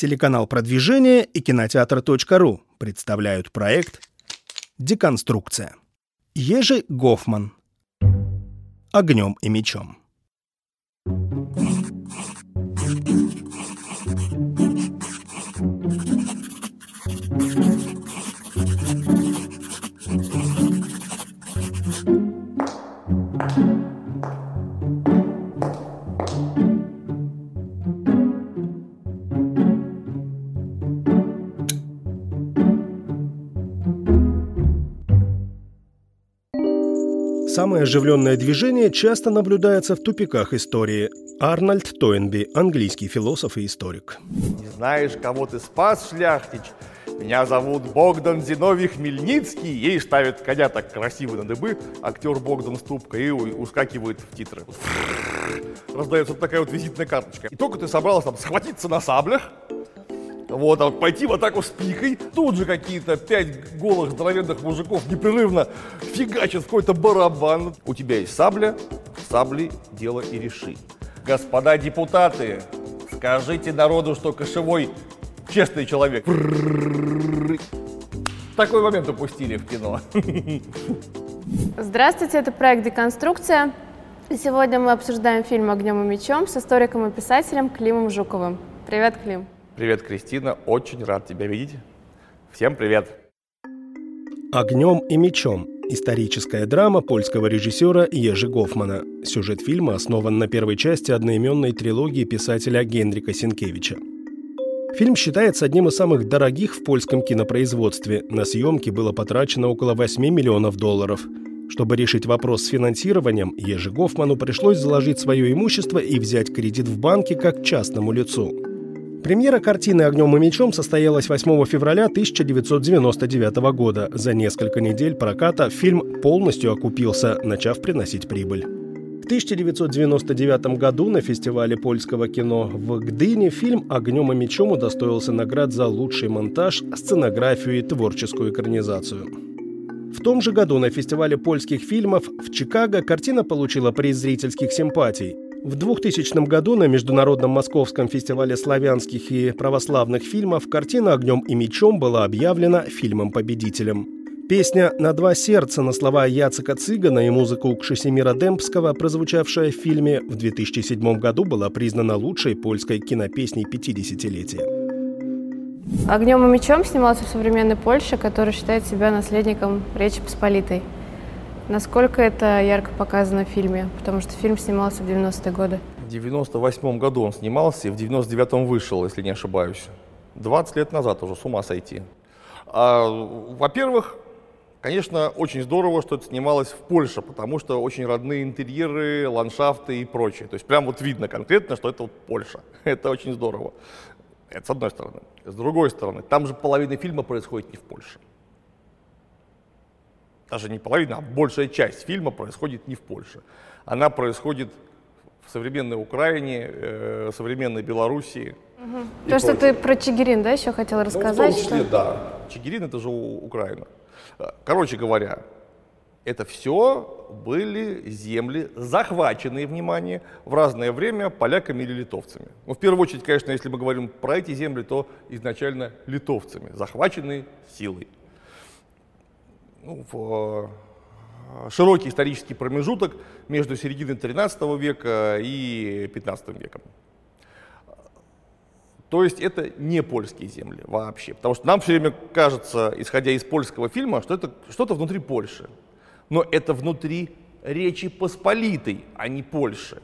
Телеканал «Продвижение» и кинотеатр.ру представляют проект «Деконструкция». Ежи Гофман. Огнем и мечом. Самое оживленное движение часто наблюдается в тупиках истории. Арнольд Тойнби, английский философ и историк. Не знаешь, кого ты спас, шляхтич? Меня зовут Богдан Зиновий Хмельницкий. Ей ставит коня так красиво на дыбы актер Богдан Ступка и ускакивает в титры. Раздается вот такая вот визитная карточка. И только ты собрался там схватиться на саблях, вот, а пойти в атаку с пикой, тут же какие-то пять голых здоровенных мужиков непрерывно фигачат какой-то барабан. У тебя есть сабля, сабли дело и реши. Господа депутаты, скажите народу, что кошевой честный человек. Такой момент упустили в кино. Здравствуйте, это проект «Деконструкция». Сегодня мы обсуждаем фильм «Огнем и мечом» с историком и писателем Климом Жуковым. Привет, Клим. Привет, Кристина. Очень рад тебя видеть. Всем привет. «Огнем и мечом» – историческая драма польского режиссера Ежи Гофмана. Сюжет фильма основан на первой части одноименной трилогии писателя Генрика Сенкевича. Фильм считается одним из самых дорогих в польском кинопроизводстве. На съемки было потрачено около 8 миллионов долларов. Чтобы решить вопрос с финансированием, Ежи Гофману пришлось заложить свое имущество и взять кредит в банке как частному лицу. Премьера картины «Огнем и мечом» состоялась 8 февраля 1999 года. За несколько недель проката фильм полностью окупился, начав приносить прибыль. В 1999 году на фестивале польского кино в Гдыне фильм «Огнем и мечом» удостоился наград за лучший монтаж, сценографию и творческую экранизацию. В том же году на фестивале польских фильмов в Чикаго картина получила приз зрительских симпатий – в 2000 году на Международном Московском фестивале славянских и православных фильмов картина «Огнем и мечом» была объявлена фильмом-победителем. Песня «На два сердца» на слова Яцека Цыгана и музыку Кшесимира Демпского, прозвучавшая в фильме, в 2007 году была признана лучшей польской кинопесней 50-летия. «Огнем и мечом» снимался в современной Польше, которая считает себя наследником Речи Посполитой. Насколько это ярко показано в фильме? Потому что фильм снимался в 90-е годы. В 98-м году он снимался, и в 99-м вышел, если не ошибаюсь. 20 лет назад уже, с ума сойти. А, во-первых, конечно, очень здорово, что это снималось в Польше, потому что очень родные интерьеры, ландшафты и прочее. То есть прям вот видно конкретно, что это вот Польша. Это очень здорово. Это с одной стороны. С другой стороны, там же половина фильма происходит не в Польше даже не половина, а большая часть фильма происходит не в Польше. Она происходит в современной Украине, э, современной Белоруссии. Угу. То, что ты про Чигирин, да, еще хотел рассказать? Ну, в том числе, что... да. Чигирин это же Украина. Э, короче говоря, это все были земли, захваченные, внимание, в разное время поляками или литовцами. Ну, в первую очередь, конечно, если мы говорим про эти земли, то изначально литовцами, захваченные силой ну, в э, широкий исторический промежуток между серединой XIII века и XV веком. То есть это не польские земли вообще. Потому что нам все время кажется, исходя из польского фильма, что это что-то внутри Польши. Но это внутри Речи Посполитой, а не Польши.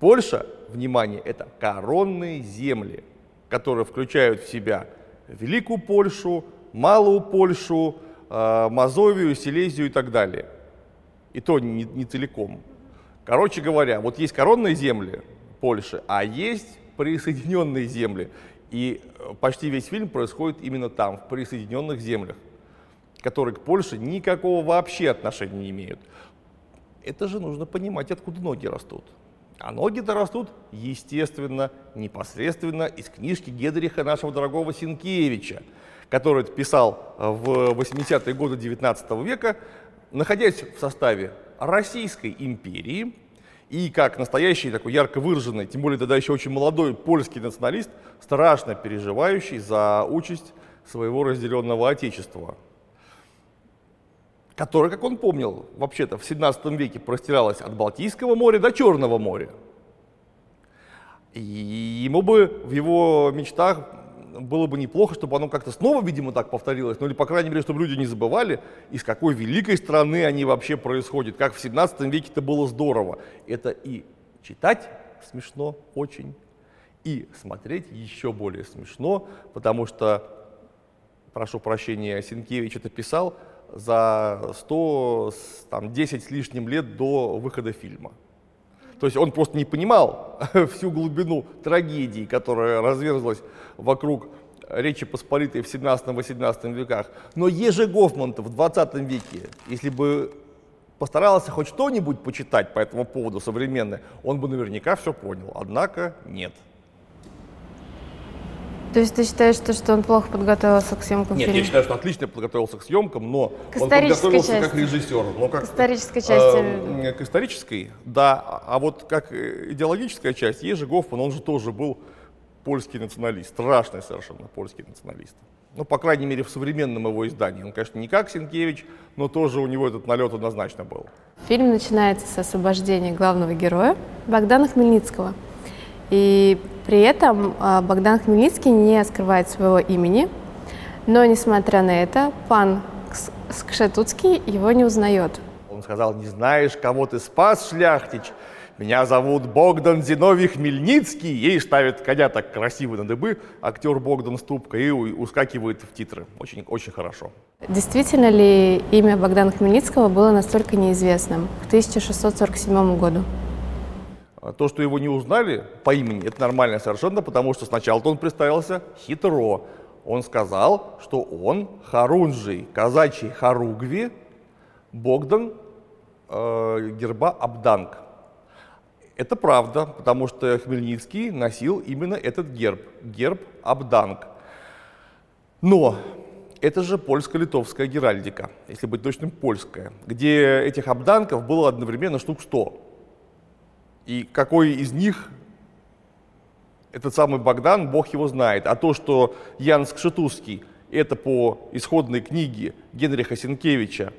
Польша, внимание, это коронные земли, которые включают в себя Великую Польшу, Малую Польшу, Мазовию, Силезию и так далее. И то не, не целиком. Короче говоря, вот есть коронные земли Польши, а есть присоединенные земли. И э, почти весь фильм происходит именно там, в присоединенных землях, которые к Польше никакого вообще отношения не имеют. Это же нужно понимать, откуда ноги растут. А ноги-то растут, естественно, непосредственно из книжки Гедриха нашего дорогого Синкевича – который писал э, в 80-е годы 19 века, находясь в составе Российской империи И как настоящий такой ярко выраженный, тем более тогда еще очень молодой польский националист, страшно переживающий за участь своего разделенного отечества, которое, как он помнил, вообще-то в 17 веке простиралось от Балтийского моря до Черного моря. И ему бы в его мечтах было бы неплохо, чтобы оно как-то снова, видимо, так повторилось, ну или, по крайней мере, чтобы люди не забывали, из какой великой страны они вообще происходят, как в 17 веке это было здорово. Это и читать смешно очень, и смотреть еще более смешно, потому что, прошу прощения, Сенкевич это писал за 110 с лишним лет до выхода фильма. То есть он просто не понимал всю глубину трагедии, которая разверзлась вокруг Речи Посполитой в 17-18 веках. Но Ежи Гофман в 20 веке, если бы постарался хоть что-нибудь почитать по этому поводу современное, он бы наверняка все понял. Однако нет. То есть ты считаешь, что, что он плохо подготовился к съемкам Нет, фильма? я считаю, что отлично подготовился к съемкам, но К он подготовился части. как режиссер. Но как, К исторической части. э, к исторической, да. А вот как э, идеологическая часть, Ежи Гофман, он же тоже был польский националист, страшный совершенно польский националист. Ну, по крайней мере, в современном его издании. Он, конечно, не как Сенкевич, но тоже у него этот налет однозначно был. Фильм начинается с освобождения главного героя Богдана Хмельницкого. И при этом а, Богдан Хмельницкий не скрывает своего имени, но, несмотря на это, пан Скшетуцкий его не узнает. Он сказал, не знаешь, кого ты спас, шляхтич? Меня зовут Богдан Зиновий Хмельницкий. Ей ставит коня так красиво на дыбы актер Богдан Ступка и ускакивает в титры. Очень, очень хорошо. Действительно ли имя Богдана Хмельницкого было настолько неизвестным к 1647 году? А То, что его не узнали по имени, это нормально совершенно, потому что сначала он представился хитро. Он сказал, что он Харунжий, казачий Харугви, Богдан э, герба Абданк. Это правда, потому что Хмельницкий носил именно этот герб, герб Абданк. Но это же польско-литовская геральдика, если быть точным, польская, где этих абданков было одновременно штук 100. И какой из них этот самый Богдан, бог его знает. А то, что Ян Скшетуский, это по исходной книге Генриха Сенкевича,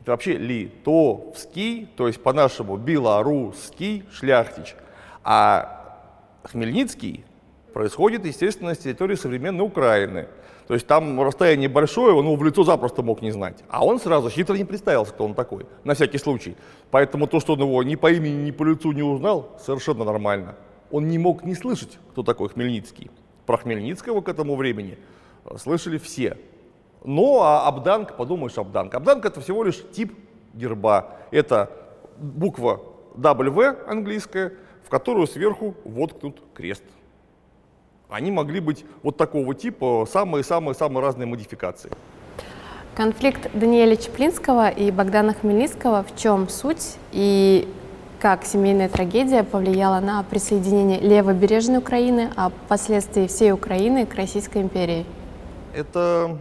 это вообще литовский, то есть по-нашему белорусский шляхтич. А Хмельницкий происходит, естественно, с территории современной Украины. То есть там расстояние большое, он его в лицо запросто мог не знать. А он сразу хитро не представился, кто он такой, на всякий случай. Поэтому то, что он его ни по имени, ни по лицу не узнал, совершенно нормально. Он не мог не слышать, кто такой Хмельницкий. Про Хмельницкого к этому времени э, слышали все. Ну, а Абданк, подумаешь, Абданк. Абданк это всего лишь тип герба. Это буква W английская, в которую сверху воткнут крест. Они могли быть вот такого типа, самые-самые-самые разные модификации. Конфликт Даниэля Чаплинского и Богдана Хмельницкого в чем суть и как семейная трагедия повлияла на присоединение левобережной Украины, а впоследствии всей Украины к Российской империи? Это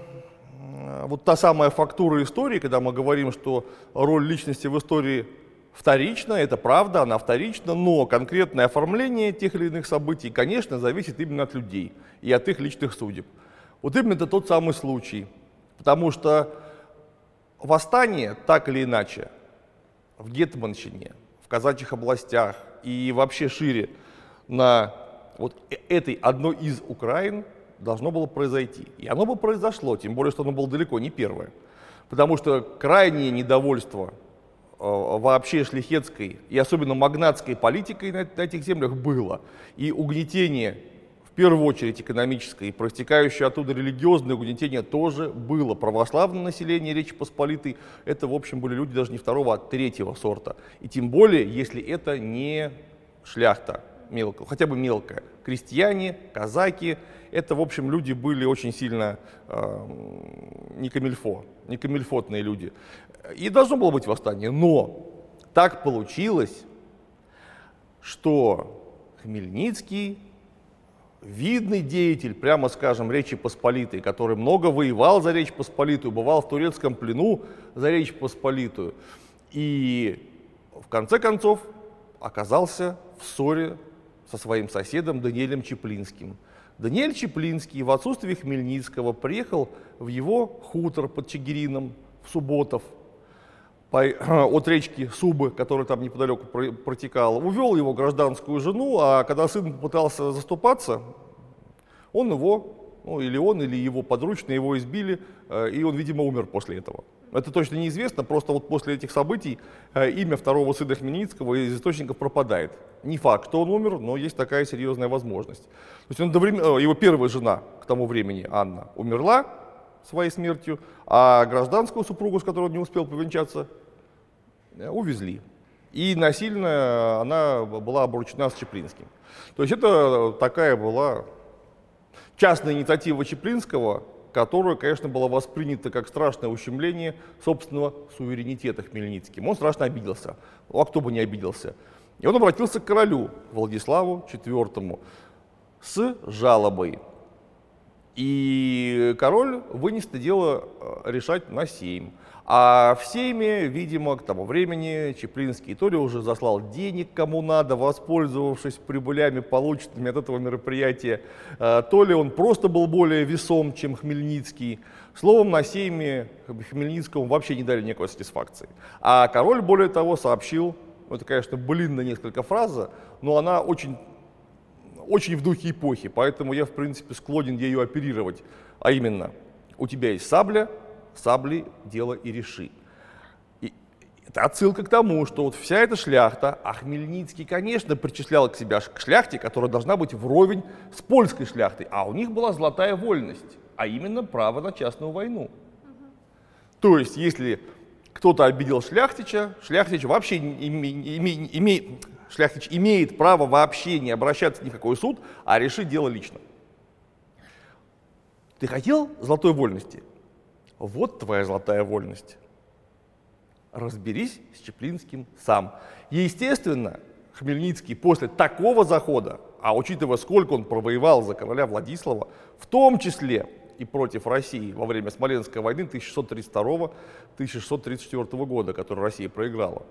э, вот та самая фактура истории, когда мы говорим, что роль личности в истории вторична, это правда, она вторична, но конкретное оформление тех или иных событий, конечно, зависит именно от людей и от их личных судеб. Вот именно это тот самый случай, потому что восстание, так или иначе, в Гетманщине, в казачьих областях и вообще шире на вот э- этой одной из Украин должно было произойти. И оно бы произошло, тем более, что оно было далеко не первое. Потому что крайнее недовольство вообще шляхетской и особенно магнатской политикой на, на этих землях было. И угнетение, в первую очередь экономическое, и проистекающее оттуда религиозное угнетение тоже было. Православное население Речи Посполитой, это, в общем, были люди даже не второго, а третьего сорта. И тем более, если это не шляхта мелкая, хотя бы мелкая. Крестьяне, казаки, это, в общем, люди были очень сильно э, не камильфо, не камильфотные люди. И должно было быть восстание, но так получилось, что Хмельницкий, видный деятель, прямо скажем, Речи Посполитой, который много воевал за Речь Посполитую, бывал в турецком плену за Речь Посполитую, и в конце концов оказался в ссоре со своим соседом Даниэлем Чеплинским. Даниэль Чеплинский в отсутствие Хмельницкого приехал в его хутор под Чигирином в Субботов по, от речки Субы, которая там неподалеку протекала, увел его гражданскую жену, а когда сын пытался заступаться, он его, ну или он, или его подручные его избили, э, и он, видимо, умер после этого. Это точно неизвестно, просто вот после этих событий э, имя второго сына Хмельницкого из источников пропадает. Не факт, что он умер, но есть такая серьезная возможность. То есть он до времени, э, его первая жена к тому времени, Анна, умерла своей смертью, а гражданскую супругу, с которой он не успел повенчаться, э, увезли. И насильно она была обручена с Чеплинским. То есть это такая была частная инициатива Чеплинского, которая, конечно, была воспринята как страшное ущемление собственного суверенитета Хмельницким. Он страшно обиделся. Ну, а кто бы не обиделся? И он обратился к королю Владиславу IV с жалобой. И король вынес это дело э, решать на сейм. А в Сейме, видимо, к тому времени Чеплинский то ли уже заслал денег кому надо, воспользовавшись прибылями, полученными от этого мероприятия, э, то ли он просто был более весом, чем Хмельницкий. Словом, на Сейме Хмельницкому вообще не дали никакой сатисфакции. А король, более того, сообщил, ну, это, конечно, блин на несколько фраза, но она очень, очень в духе эпохи, поэтому я, в принципе, склонен ею оперировать. А именно, у тебя есть сабля, саблей дело и реши. И это отсылка к тому, что вот вся эта шляхта, а Хмельницкий, конечно, причислял к себя к шляхте, которая должна быть вровень с польской шляхтой, а у них была золотая вольность, а именно право на частную войну. То есть, если кто-то обидел шляхтича, шляхтич вообще име, име, име, шляхтич имеет право вообще не обращаться ни в какой суд, а решить дело лично. Ты хотел золотой вольности? Вот твоя золотая вольность. Разберись с Чеплинским сам. Естественно, Хмельницкий после такого захода, а учитывая, сколько он провоевал за короля Владислава, в том числе и против России во время Смоленской войны 1632-1634 года, которую Россия проиграла,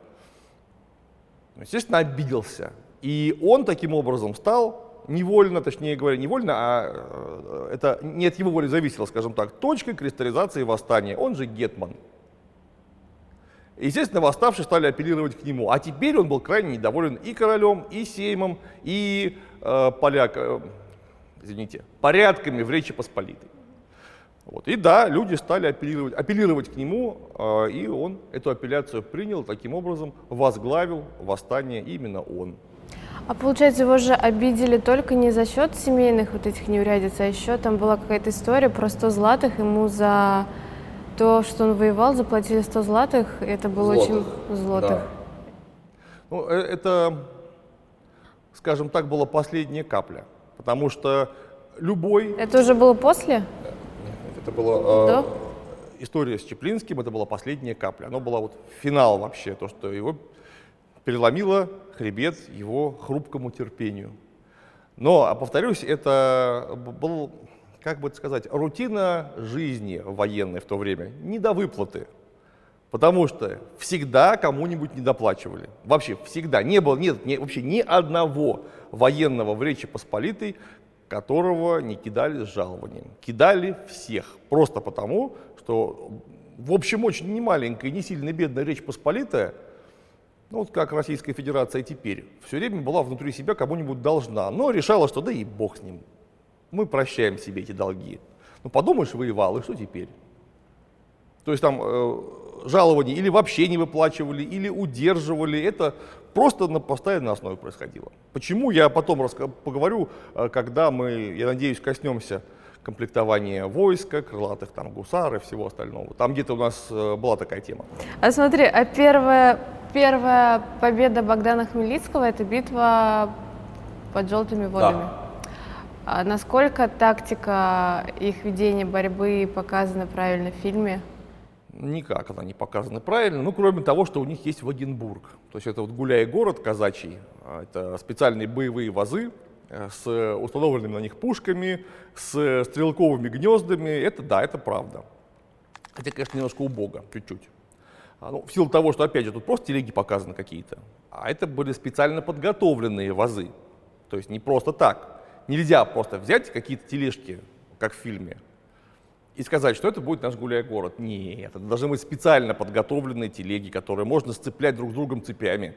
естественно, обиделся. И он таким образом стал невольно, точнее говоря, невольно, а э, это не от его воли зависело, скажем так, точкой кристаллизации восстания, он же Гетман. Естественно, восставшие стали апеллировать к нему, а теперь он был крайне недоволен и королем, и сеймом, и э, поляк, э, извините, порядками в Речи Посполитой. Вот. И да, люди стали апеллировать, апеллировать к нему, э, и он эту апелляцию принял, таким образом возглавил восстание именно он. А получается, его же обидели только не за счет семейных вот этих неурядиц, а еще там была какая-то история про 100 златых, ему за то, что он воевал, заплатили 100 златых, это было злотых. очень злотых. Да. Ну, э, это, скажем так, была последняя капля, потому что любой... Это уже было после? Это было... До? Э, история с Чеплинским, это была последняя капля. Оно было вот финал вообще, то, что его переломило хребет его хрупкому терпению. Но, а повторюсь, это был, как бы сказать, рутина жизни военной в то время, не до выплаты. Потому что всегда кому-нибудь недоплачивали. Вообще всегда. Не было, нет, не, вообще ни одного военного в Речи Посполитой, которого не кидали с жалованием. Кидали всех. Просто потому, что, в общем, очень немаленькая, не сильно бедная Речь Посполитая – ну вот как Российская Федерация теперь, все время была внутри себя кому-нибудь должна, но решала, что да и бог с ним, мы прощаем себе эти долги. Ну подумаешь, воевал, и что теперь? То есть там э, жалования или вообще не выплачивали, или удерживали, это просто на постоянной основе происходило. Почему, я потом поговорю, э, когда мы, я надеюсь, коснемся комплектования войска, крылатых там гусар и всего остального. Там где-то у нас э, была такая тема. А смотри, а первая Первая победа Богдана Хмельницкого – это битва под желтыми водами. Да. А насколько тактика их ведения борьбы показана правильно в фильме? Никак она не показана правильно, ну, кроме того, что у них есть Вагенбург. То есть это вот гуляй город казачий, а, это специальные боевые вазы э, с установленными на них пушками, с стрелковыми гнездами. Это да, это правда. Хотя, конечно, немножко убого, чуть-чуть. А, ну, в силу того, что, опять же, тут просто телеги показаны какие-то, а это были специально подготовленные вазы. То есть не просто так. Нельзя просто взять какие-то тележки, как в фильме, и сказать, что это будет наш гуляй-город. Нет, это должны быть специально подготовленные телеги, которые можно сцеплять друг с другом цепями,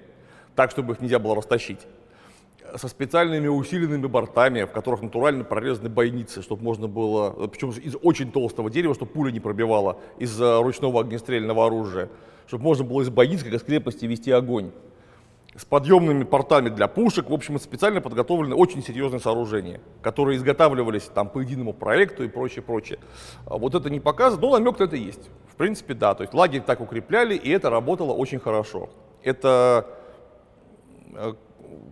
так, чтобы их нельзя было растащить со специальными усиленными бортами, в которых натурально прорезаны бойницы, чтобы можно было, причем из очень толстого дерева, чтобы пуля не пробивала из ручного огнестрельного оружия, чтобы можно было из бойниц, как из крепости, вести огонь. С подъемными портами для пушек, в общем, это специально подготовлены очень серьезные сооружения, которые изготавливались там по единому проекту и прочее, прочее. А вот это не показано, но намек на это есть. В принципе, да, то есть лагерь так укрепляли, и это работало очень хорошо. Это э,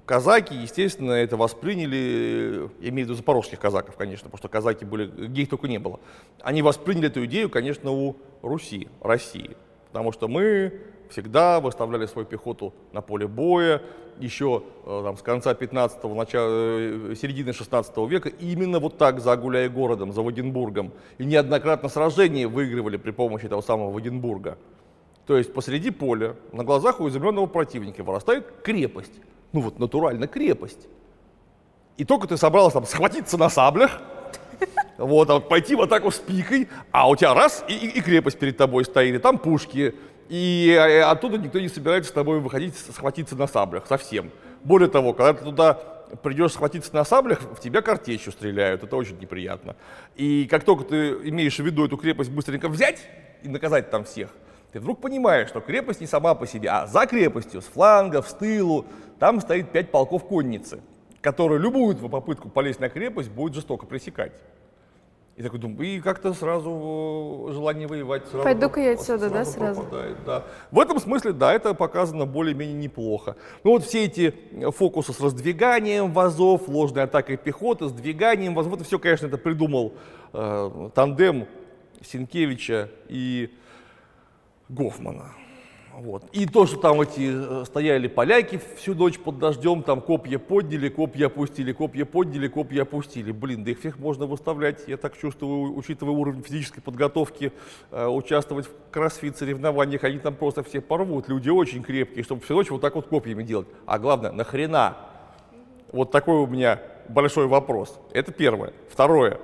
казаки, естественно, это восприняли, я имею в виду запорожских казаков, конечно, потому что казаки были, где их только не было. Они восприняли эту идею, конечно, у Руси, России, потому что мы всегда выставляли свою пехоту на поле боя, еще э, там, с конца 15-го, начала, э, середины 16 века, именно вот так за Гуляя городом, за Вагенбургом. И неоднократно сражения выигрывали при помощи этого самого Вагенбурга. То есть посреди поля, на глазах у изумленного противника вырастает крепость ну вот натурально крепость. И только ты собрался там схватиться на саблях, вот, а пойти так вот с пикой, а у тебя раз, и, и, крепость перед тобой стоит, и там пушки, и э, оттуда никто не собирается с тобой выходить, схватиться на саблях совсем. Более того, когда ты туда придешь схватиться на саблях, в тебя картечью стреляют, это очень неприятно. И как только ты имеешь в виду эту крепость быстренько взять и наказать там всех, ты вдруг понимаешь, что крепость не сама по себе, а за крепостью, с флангов, с тылу, там стоит пять полков конницы, которые любую твою попытку полезть на крепость будет жестоко пресекать. И такой думаю, и как-то сразу э, желание воевать сразу. Пойду-ка я отсюда, сразу да, сразу? Попадает, да. В этом смысле, да, это показано более-менее неплохо. Ну вот все эти фокусы с раздвиганием вазов, ложной атакой пехоты, сдвиганием вазов, это все, конечно, это придумал э, тандем Сенкевича и Гофмана. Вот. И то, что там эти э, стояли поляки всю ночь под дождем, там копья подняли, копья опустили, копья подняли, копья опустили. Блин, да их всех можно выставлять, я так чувствую, учитывая уровень физической подготовки, э, участвовать в кроссфит соревнованиях, они там просто все порвут. Люди очень крепкие, чтобы всю ночь вот так вот копьями делать. А главное, нахрена? Вот такой у меня большой вопрос. Это первое. Второе.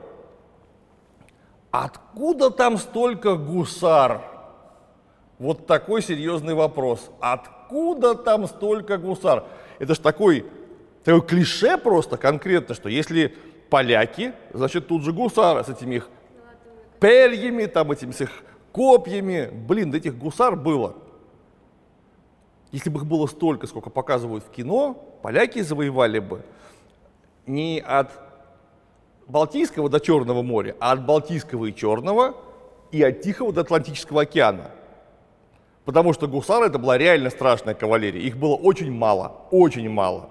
Откуда там столько гусар? Вот такой серьезный вопрос. Откуда там столько гусар? Это ж такой, такой клише просто конкретно, что если поляки, значит тут же гусары с этими их перьями, там этими с их копьями. Блин, этих гусар было. Если бы их было столько, сколько показывают в кино, поляки завоевали бы не от Балтийского до Черного моря, а от Балтийского и Черного и от Тихого до Атлантического океана. Потому что гусары это была реально страшная кавалерия. Их было очень мало, очень мало.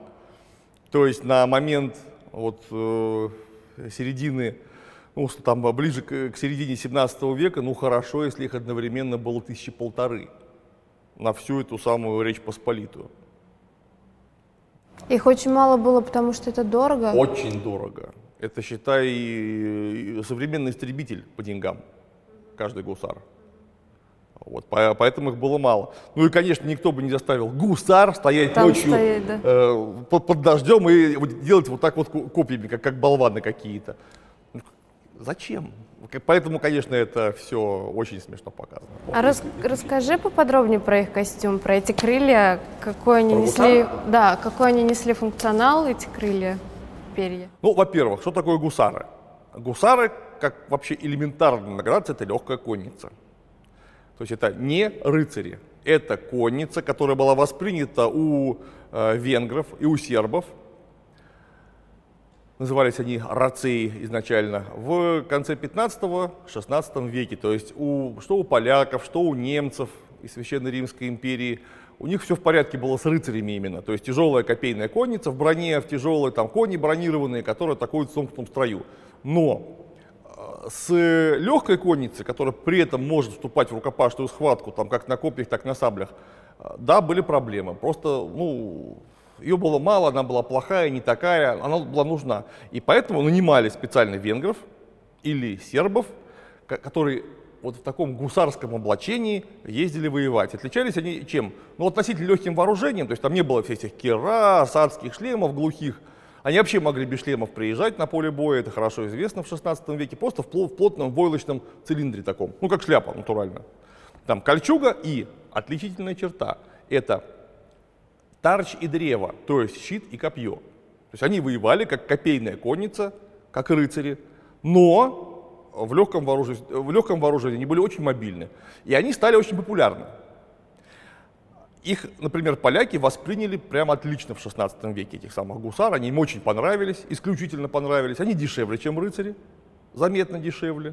То есть на момент вот, э, середины, ну, там ближе к, к середине 17 века, ну хорошо, если их одновременно было тысячи полторы на всю эту самую Речь Посполитую. Их очень мало было, потому что это дорого? Очень дорого. Это, считай, современный истребитель по деньгам, каждый гусар. Вот, поэтому их было мало. Ну и, конечно, никто бы не заставил гусар стоять Там ночью стоять, да. э, под, под дождем и делать вот так вот копьями, как, как болваны какие-то. Ну, зачем? Поэтому, конечно, это все очень смешно показано. А рас, расскажи поподробнее про их костюм, про эти крылья, какой они про несли, гусара? да, какой они несли функционал, эти крылья, перья. Ну, во-первых, что такое гусары? Гусары, как вообще элементарная награда, это легкая конница. То есть это не рыцари, это конница, которая была воспринята у э, венгров и у сербов. Назывались они рацеи изначально в конце 15-16 веке. То есть у, что у поляков, что у немцев из Священной Римской империи, у них все в порядке было с рыцарями именно. То есть тяжелая копейная конница в броне, в тяжелые там кони бронированные, которые атакуют в сомкнутом строю. Но с легкой конницей, которая при этом может вступать в рукопашную схватку, там, как на копьях, так и на саблях, да, были проблемы. Просто, ну, ее было мало, она была плохая, не такая, она была нужна. И поэтому нанимали специально венгров или сербов, которые вот в таком гусарском облачении ездили воевать. Отличались они чем? Ну, относительно легким вооружением, то есть там не было всех этих керас, адских шлемов глухих. Они вообще могли без шлемов приезжать на поле боя, это хорошо известно в 16 веке, просто в, плотном войлочном цилиндре таком, ну как шляпа натурально. Там кольчуга и отличительная черта – это тарч и древо, то есть щит и копье. То есть они воевали как копейная конница, как рыцари, но в легком, вооружении, в легком вооружении, они были очень мобильны. И они стали очень популярны. Их, например, поляки восприняли прямо отлично в 16 веке, этих самых гусар. Они им очень понравились, исключительно понравились. Они дешевле, чем рыцари, заметно дешевле.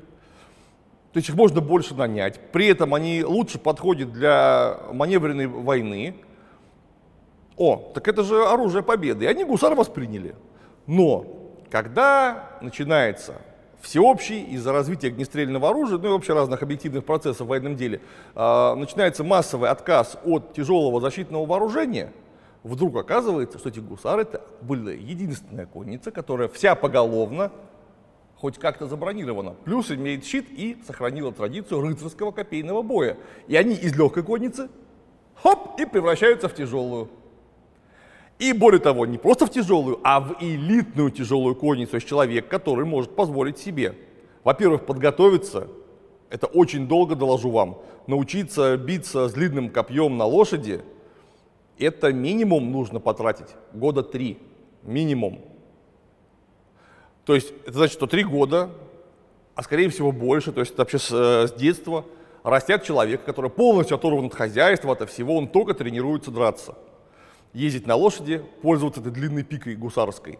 То есть их можно больше нанять. При этом они лучше подходят для маневренной войны. О, так это же оружие победы. И они гусар восприняли. Но когда начинается всеобщий из-за развития огнестрельного оружия, ну и вообще разных объективных процессов в военном деле, э, начинается массовый отказ от тяжелого защитного вооружения, вдруг оказывается, что эти гусары это была единственная конница, которая вся поголовно хоть как-то забронирована, плюс имеет щит и сохранила традицию рыцарского копейного боя. И они из легкой конницы, хоп, и превращаются в тяжелую. И более того, не просто в тяжелую, а в элитную тяжелую конницу, то есть человек, который может позволить себе, во-первых, подготовиться, это очень долго, доложу вам, научиться биться с длинным копьем на лошади, это минимум нужно потратить года три, минимум. То есть это значит, что три года, а скорее всего больше, то есть это вообще с, э, с детства растят человека, который полностью оторван от хозяйства, от всего, он только тренируется драться ездить на лошади, пользоваться этой длинной пикой гусарской,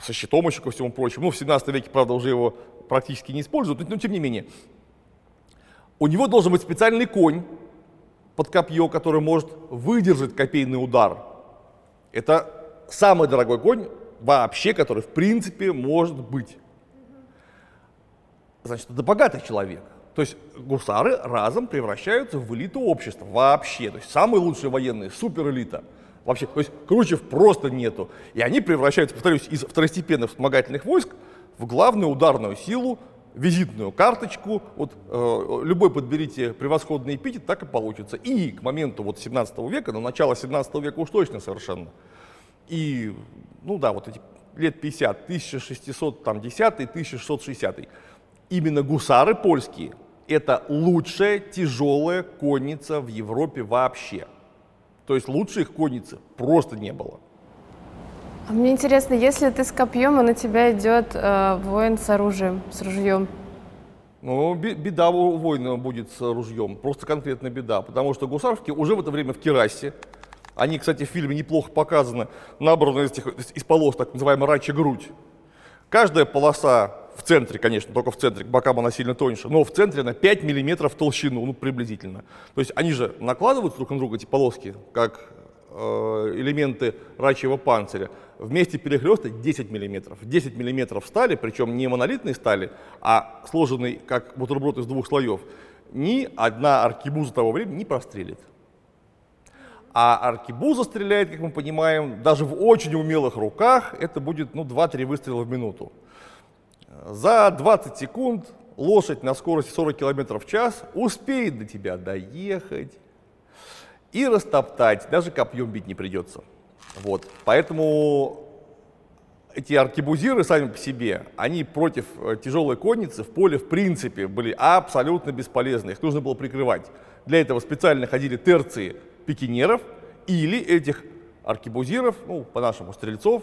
со щитом еще ко всему прочему. Ну, в 17 веке, правда, уже его практически не используют, но тем не менее. У него должен быть специальный конь под копье, который может выдержать копейный удар. Это самый дорогой конь вообще, который в принципе может быть. Значит, это богатый человек. То есть гусары разом превращаются в элиту общества вообще. То есть самые лучшие военные, суперэлита – Вообще, то есть кручев просто нету. И они превращаются, повторюсь, из второстепенных вспомогательных войск в главную ударную силу, визитную карточку. Вот э, любой подберите превосходный эпитет, так и получится. И к моменту вот 17 века, на начало 17 века уж точно совершенно. И, ну да, вот эти лет 50, 1610, 1660. Именно гусары польские – это лучшая тяжелая конница в Европе вообще – то есть лучше их конницы просто не было. А мне интересно, если ты с копьем, и на тебя идет э, воин с оружием, с ружьем. Ну, беда у воина будет с ружьем, просто конкретно беда, потому что гусарские уже в это время в керасе, они, кстати, в фильме неплохо показаны, набраны из, этих, из полос, так называемая рачья грудь. Каждая полоса в центре, конечно, только в центре, к бокам она сильно тоньше, но в центре она 5 миллиметров толщину, ну, приблизительно. То есть они же накладываются друг на друга, эти полоски, как э, элементы рачьего панциря. Вместе перехлеста 10 миллиметров. 10 миллиметров стали, причем не монолитной стали, а сложенный, как бутерброд из двух слоев. Ни одна аркибуза того времени не прострелит. А аркибуза стреляет, как мы понимаем, даже в очень умелых руках, это будет ну, 2-3 выстрела в минуту. За 20 секунд лошадь на скорости 40 км в час успеет до тебя доехать и растоптать, даже копьем бить не придется. Вот. Поэтому эти аркебузиры сами по себе, они против э, тяжелой конницы в поле в принципе были абсолютно бесполезны. Их нужно было прикрывать. Для этого специально ходили терции пикинеров или этих аркебузиров, ну, по-нашему, стрельцов,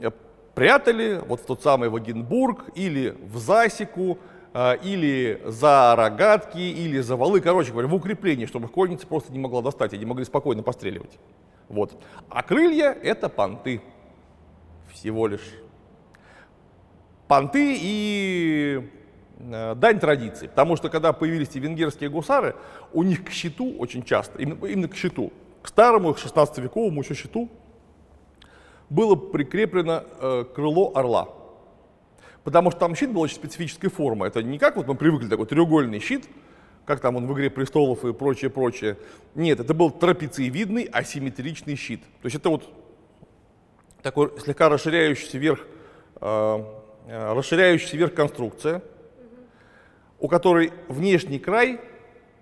э, прятали вот в тот самый Вагенбург или в Засеку, э, или за рогатки, или за валы, короче говоря, в укреплении, чтобы их конница просто не могла достать, они могли спокойно постреливать. Вот. А крылья — это понты всего лишь. Понты и э, дань традиции, потому что когда появились эти венгерские гусары, у них к щиту очень часто, именно, именно к щиту, к старому, к 16-вековому еще щиту, было прикреплено э, крыло орла. Потому что там щит был очень специфической формы. Это не как вот мы привыкли, такой треугольный щит, как там он в «Игре престолов» и прочее, прочее. Нет, это был трапециевидный асимметричный щит. То есть это вот такой слегка расширяющийся вверх, э, э расширяющийся вверх конструкция. у которой внешний край,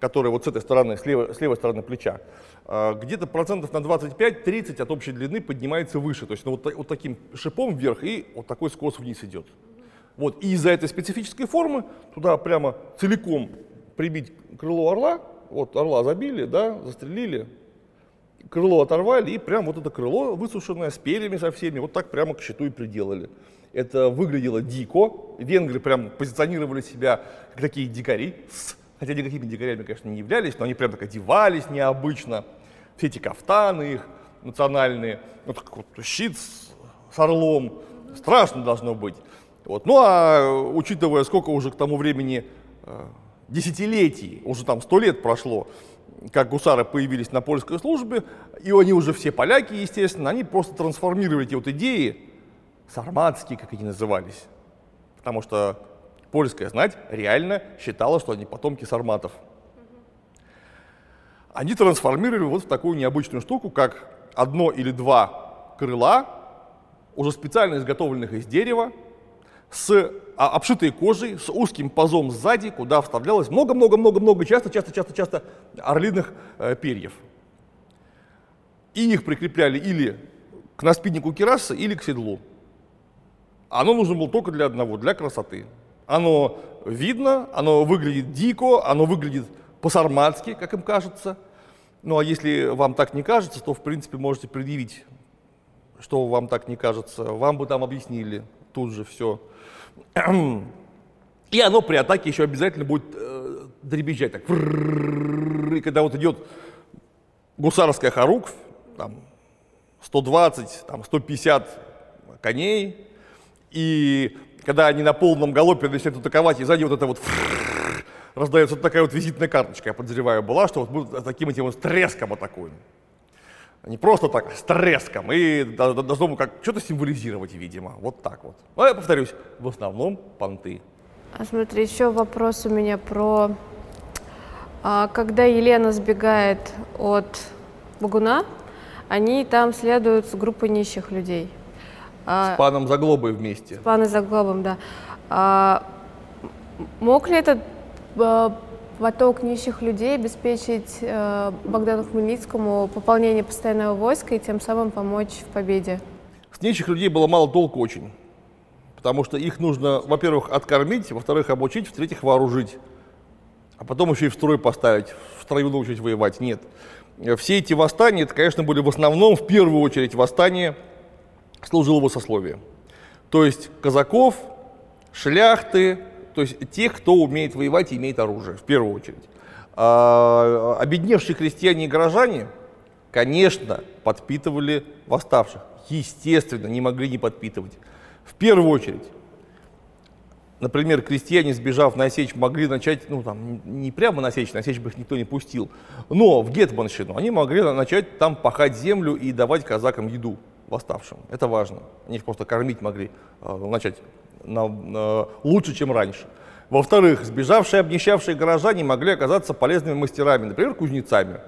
который вот с этой стороны, с левой, с левой стороны плеча, где-то процентов на 25-30 от общей длины поднимается выше. То есть ну, вот, вот таким шипом вверх и вот такой скос вниз идет. Вот. И из-за этой специфической формы туда прямо целиком прибить крыло орла, вот орла забили, да, застрелили, крыло оторвали и прям вот это крыло высушенное с перьями со всеми, вот так прямо к щиту и приделали. Это выглядело дико. Венгры прям позиционировали себя как такие дикари, хотя никакими дикарями, конечно, не являлись, но они прям так одевались необычно. Все эти кафтаны их национальные, вот, вот щит с, с орлом, страшно должно быть. Вот. Ну а учитывая, сколько уже к тому времени э, десятилетий, уже там сто лет прошло, как гусары появились на польской службе, и они уже все поляки, естественно, они просто трансформировали эти вот идеи, сарматские, как они назывались, потому что польская знать реально считала, что они потомки сарматов. Они трансформировали вот в такую необычную штуку, как одно или два крыла, уже специально изготовленных из дерева, с а, обшитой кожей, с узким пазом сзади, куда вставлялось много-много-много-много, часто-часто-часто-часто орлиных э, перьев. И их прикрепляли или к наспиднику кираса, или к седлу. Оно нужно было только для одного, для красоты. Оно видно, оно выглядит дико, оно выглядит по-сарматски, как им кажется. Ну а если вам так не кажется, то в принципе можете предъявить, что вам так не кажется. Вам бы там объяснили тут же все. И оно при атаке еще обязательно будет э, дребезжать так. И когда вот идет гусарская хоругвь, там 120, там 150 коней, и когда они на полном галопе начинают атаковать, и сзади вот это вот раздается вот такая вот визитная карточка, я подозреваю, была, что вот мы таким этим вот треском атакуем. Не просто так, а с треском. И должно как что-то символизировать, видимо. Вот так вот. Но я повторюсь, в основном понты. А смотри, еще вопрос у меня про... А, когда Елена сбегает от Багуна, они там следуют с группой нищих людей. А, с паном Заглобой вместе. С паном Заглобом, да. А, мог ли этот поток нищих людей обеспечить э, Богдану Хмельницкому пополнение постоянного войска и тем самым помочь в победе? С нищих людей было мало толку очень. Потому что их нужно, во-первых, откормить, во-вторых, обучить, в-третьих, вооружить. А потом еще и в строй поставить, в строю научить воевать. Нет. Все эти восстания, это, конечно, были в основном, в первую очередь, восстания служилого сословия. То есть казаков, шляхты, то есть тех, кто умеет воевать и имеет оружие, в первую очередь. А, обедневшие крестьяне и горожане, конечно, подпитывали восставших. Естественно, не могли не подпитывать. В первую очередь, например, крестьяне, сбежав на сечь, могли начать, ну там, не прямо на сечь, на сечь бы их никто не пустил, но в Гетманщину они могли начать там пахать землю и давать казакам еду восставшим. Это важно. Они их просто кормить могли, а, начать на, на, лучше, чем раньше. Во-вторых, сбежавшие, обнищавшие горожане могли оказаться полезными мастерами, например, кузнецами.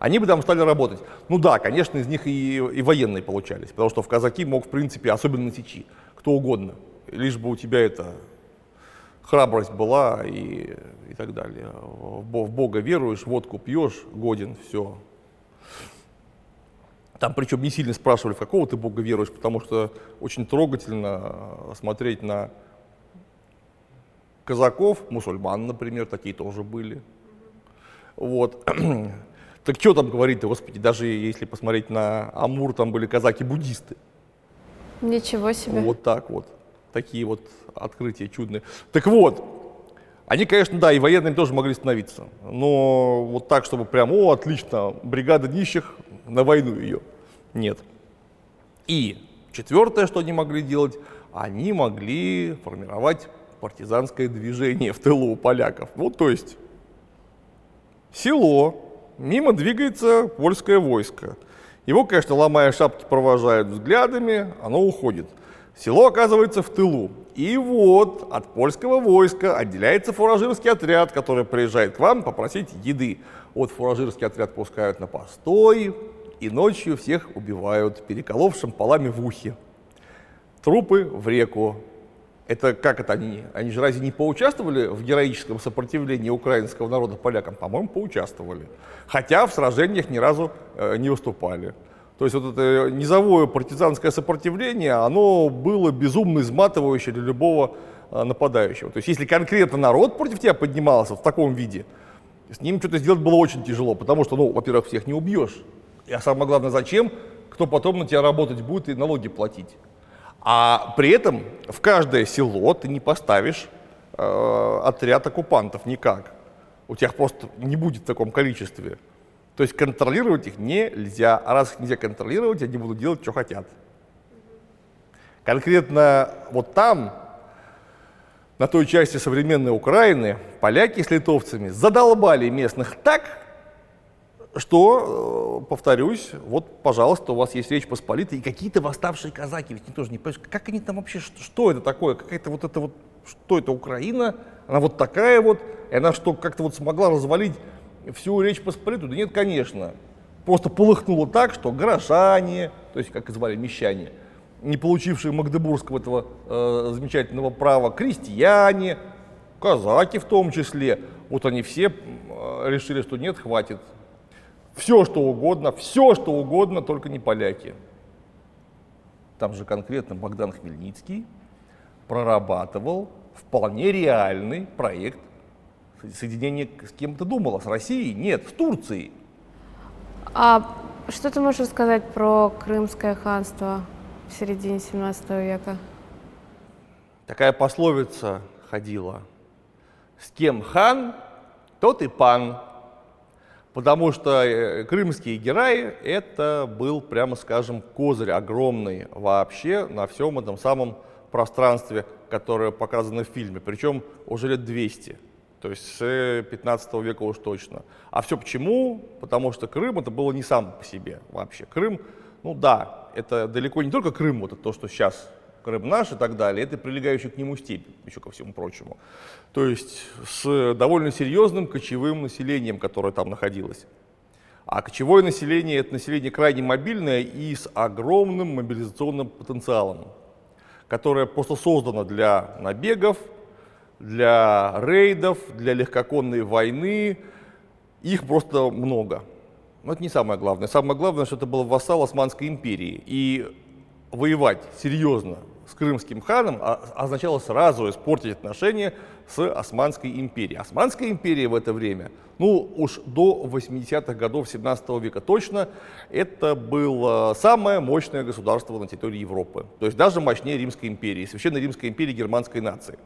Они бы там стали работать. Ну да, конечно, из них и, и военные получались, потому что в казаки мог, в принципе, особенно на сечи, кто угодно, лишь бы у тебя это храбрость была и, и так далее. В Бога веруешь, водку пьешь, годен, все, там причем не сильно спрашивали, в какого ты Бога веруешь, потому что очень трогательно э, смотреть на казаков, мусульман, например, такие тоже были. Вот. Так что там говорить-то, господи, даже если посмотреть на Амур, там были казаки-буддисты. Ничего себе. Вот так вот. Такие вот открытия чудные. Так вот, они, конечно, да, и военными тоже могли становиться. Но вот так, чтобы прям, о, отлично, бригада нищих, на войну ее. Нет. И четвертое, что они могли делать, они могли формировать партизанское движение в тылу у поляков. Вот то есть село, мимо двигается польское войско. Его, конечно, ломая шапки, провожают взглядами, оно уходит. Село оказывается в тылу. И вот от польского войска отделяется фуражирский отряд, который приезжает к вам попросить еды. Вот фуражирский отряд пускают на постой, и ночью всех убивают, переколов шампалами в ухе. Трупы в реку. Это как это они? Они же разве не поучаствовали в героическом сопротивлении украинского народа полякам? По-моему, поучаствовали. Хотя в сражениях ни разу э, не выступали. То есть вот это низовое партизанское сопротивление, оно было безумно изматывающее для любого э, нападающего. То есть если конкретно народ против тебя поднимался в таком виде, с ним что-то сделать было очень тяжело, потому что, ну, во-первых, всех не убьешь. А самое главное, зачем? Кто потом на тебя работать будет и налоги платить. А при этом в каждое село ты не поставишь э, отряд оккупантов никак. У тебя просто не будет в таком количестве. То есть контролировать их нельзя. А раз их нельзя контролировать, они будут делать, что хотят. Конкретно вот там, на той части современной Украины, поляки с литовцами задолбали местных так, что, э, повторюсь, вот, пожалуйста, у вас есть Речь Посполитая и какие-то восставшие казаки, ведь никто же не понимает, как они там вообще, что, что это такое, какая-то вот это вот, что это Украина, она вот такая вот, и она что, как-то вот смогла развалить всю Речь Посполитую? Да нет, конечно, просто полыхнуло так, что горожане, то есть, как и звали, мещане, не получившие Магдебургского этого э, замечательного права, крестьяне, казаки в том числе, вот они все э, решили, что нет, хватит, все, что угодно, все, что угодно, только не поляки. Там же конкретно Богдан Хмельницкий прорабатывал вполне реальный проект соединения с кем-то думала, с Россией? Нет, с Турцией. А что ты можешь рассказать про Крымское ханство в середине 17 века? Такая пословица ходила. С кем хан, тот и пан. Потому что э, крымские герои это был, прямо скажем, козырь огромный вообще на всем этом самом пространстве, которое показано в фильме. Причем уже лет 200. То есть с 15 века уж точно. А все почему? Потому что Крым это было не сам по себе вообще. Крым, ну да, это далеко не только Крым, вот это то, что сейчас Крым наш и так далее, это прилегающая к нему степь, еще ко всему прочему. То есть с довольно серьезным кочевым населением, которое там находилось. А кочевое население – это население крайне мобильное и с огромным мобилизационным потенциалом, которое просто создано для набегов, для рейдов, для легкоконной войны. Их просто много. Но это не самое главное. Самое главное, что это был вассал Османской империи. И воевать серьезно с крымским ханом а, означало сразу испортить отношения с Османской империей. Османская империя в это время, ну уж до 80-х годов 17 века точно, это было самое мощное государство на территории Европы. То есть даже мощнее Римской империи, Священной Римской империи германской нации.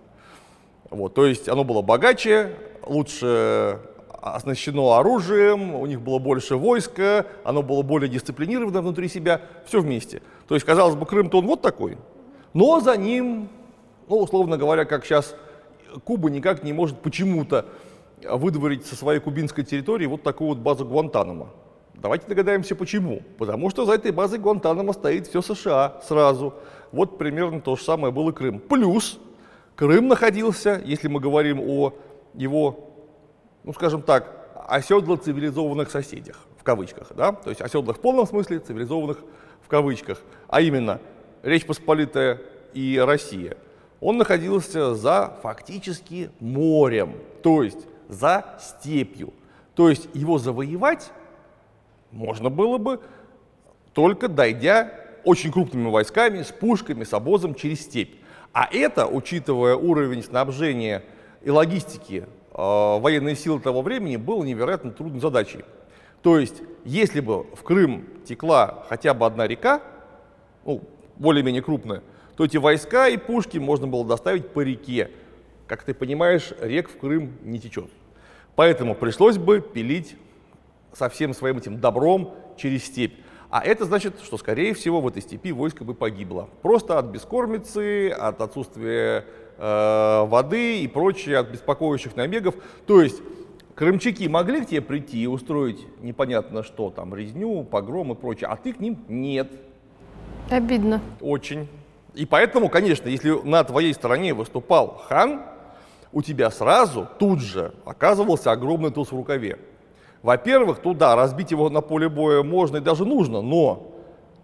Вот, то есть оно было богаче, лучше оснащено оружием, у них было больше войска, оно было более дисциплинировано внутри себя, все вместе. То есть, казалось бы, Крым-то он вот такой, но за ним, ну, условно говоря, как сейчас Куба никак не может почему-то выдворить со своей кубинской территории вот такую вот базу Гуантанамо. Давайте догадаемся почему. Потому что за этой базой Гуантанамо стоит все США сразу. Вот примерно то же самое было Крым. Плюс Крым находился, если мы говорим о его, ну скажем так, оседло цивилизованных соседях, в кавычках, да, то есть оседлых в полном смысле, цивилизованных в кавычках, а именно Речь Посполитая и Россия, он находился за фактически морем, то есть за степью. То есть его завоевать можно было бы только дойдя очень крупными войсками, с пушками, с обозом через степь. А это, учитывая уровень снабжения и логистики э, военной силы того времени, было невероятно трудной задачей. То есть, если бы в Крым текла хотя бы одна река, ну, более-менее крупная, то эти войска и пушки можно было доставить по реке. Как ты понимаешь, рек в Крым не течет. Поэтому пришлось бы пилить со всем своим этим добром через степь. А это значит, что, скорее всего, в этой степи войско бы погибло. Просто от бескормицы, от отсутствия э, воды и прочее, от беспокоящих набегов. То есть крымчаки могли к тебе прийти и устроить непонятно что, там, резню, погром и прочее, а ты к ним нет. Обидно. Очень. И поэтому, конечно, если на твоей стороне выступал хан, у тебя сразу тут же оказывался огромный туз в рукаве. Во-первых, туда разбить его на поле боя можно и даже нужно, но,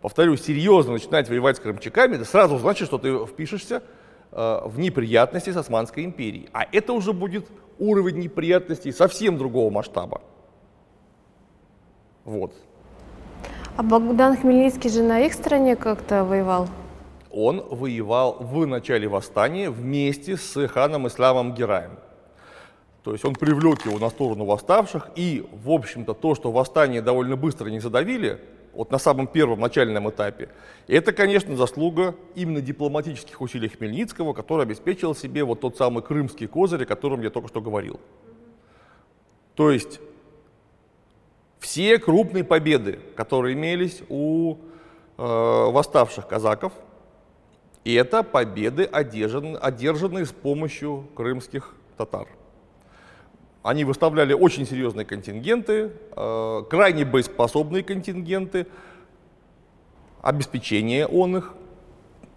повторюсь, серьезно начинать воевать с крымчаками, это сразу значит, что ты впишешься э, в неприятности с Османской империей. А это уже будет уровень неприятностей совсем другого масштаба. Вот. А Богдан Хмельницкий же на их стороне как-то воевал? Он воевал в начале восстания вместе с ханом Исламом Гераем. То есть он привлек его на сторону восставших, и, в общем-то, то, что восстание довольно быстро не задавили, вот на самом первом начальном этапе, это, конечно, заслуга именно дипломатических усилий Хмельницкого, который обеспечил себе вот тот самый крымский козырь, о котором я только что говорил. То есть все крупные победы, которые имелись у э, восставших казаков, это победы, одержанные, одержанные с помощью крымских татар. Они выставляли очень серьезные контингенты, э, крайне боеспособные контингенты, обеспечение он их,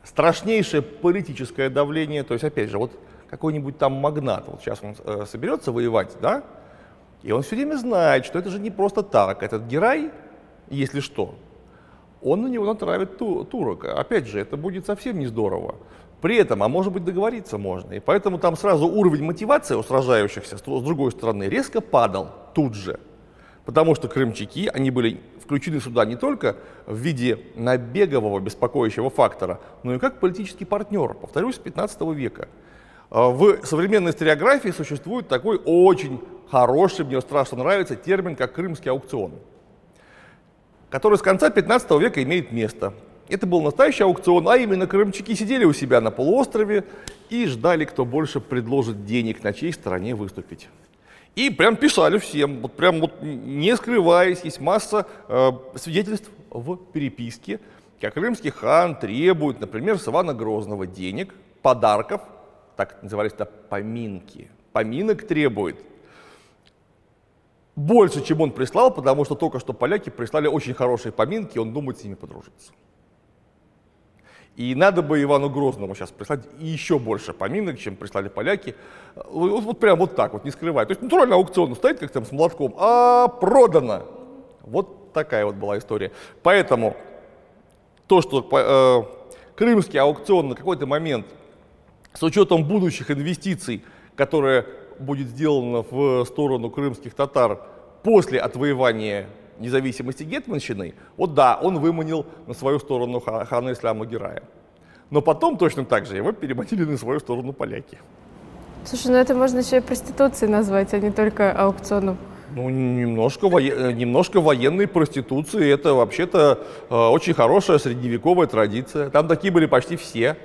страшнейшее политическое давление. То есть, опять же, вот какой-нибудь там магнат, вот сейчас он э, соберется воевать, да, и он все время знает, что это же не просто так. Этот Герай, если что, он на него натравит ту, турок. Опять же, это будет совсем не здорово. При этом, а может быть договориться можно. И поэтому там сразу уровень мотивации у сражающихся с другой стороны резко падал тут же. Потому что крымчаки, они были включены сюда не только в виде набегового беспокоящего фактора, но и как политический партнер, повторюсь, 15 века. А в современной историографии существует такой очень хороший, мне страшно нравится, термин, как крымский аукцион, который с конца 15 века имеет место. Это был настоящий аукцион, а именно крымчаки сидели у себя на полуострове и ждали, кто больше предложит денег, на чьей стороне выступить. И прям писали всем, вот прям вот не скрываясь, есть масса э, свидетельств в переписке, как крымский хан требует, например, с Ивана Грозного денег, подарков, так назывались это поминки, поминок требует, больше, чем он прислал, потому что только что поляки прислали очень хорошие поминки, он думает с ними подружиться. И надо бы Ивану Грозному сейчас прислать еще больше поминок, чем прислали поляки. Вот, вот прям вот так вот, не скрывая. То есть натурально аукцион стоит как там с молотком, а продано. Вот такая вот была история. Поэтому то, что э, крымский аукцион на какой-то момент с учетом будущих инвестиций, которые будет сделано в сторону крымских татар после отвоевания независимости Гетманщины, вот да, он выманил на свою сторону хана Исляма Герая. Но потом точно так же его переманили на свою сторону поляки. Слушай, ну это можно еще и проституцией назвать, а не только аукционом. Ну, немножко, во... немножко военной проституции. Это вообще-то э, очень хорошая средневековая традиция. Там такие были почти все.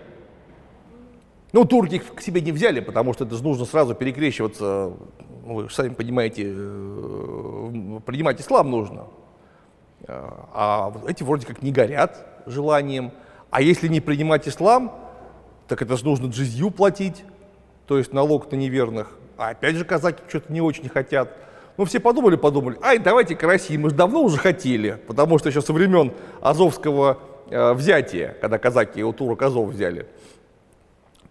Ну, турки их к себе не взяли, потому что это же нужно сразу перекрещиваться, ну, вы сами понимаете, э, принимать ислам нужно. Э, а эти вроде как не горят желанием. А если не принимать ислам, так это же нужно джизью платить, то есть налог на неверных. А опять же казаки что-то не очень хотят. Ну, все подумали, подумали, ай, давайте к России, мы же давно уже хотели, потому что еще со времен Азовского э, взятия, когда казаки у турок Азов взяли,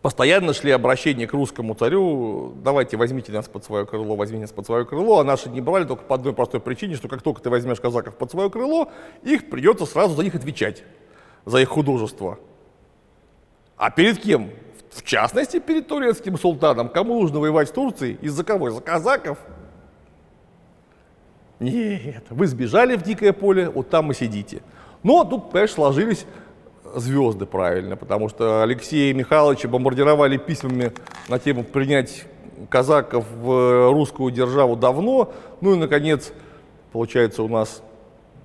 постоянно шли обращения к русскому царю, давайте возьмите нас под свое крыло, возьмите нас под свое крыло, а наши не брали только по одной простой причине, что как только ты возьмешь казаков под свое крыло, их придется сразу за них отвечать, за их художество. А перед кем? В частности, перед турецким султаном. Кому нужно воевать с Турцией? Из-за кого? Из-за казаков? Нет, вы сбежали в дикое поле, вот там и сидите. Но тут, конечно, сложились звезды правильно, потому что Алексея Михайловича бомбардировали письмами на тему принять казаков в русскую державу давно. Ну и, наконец, получается, у нас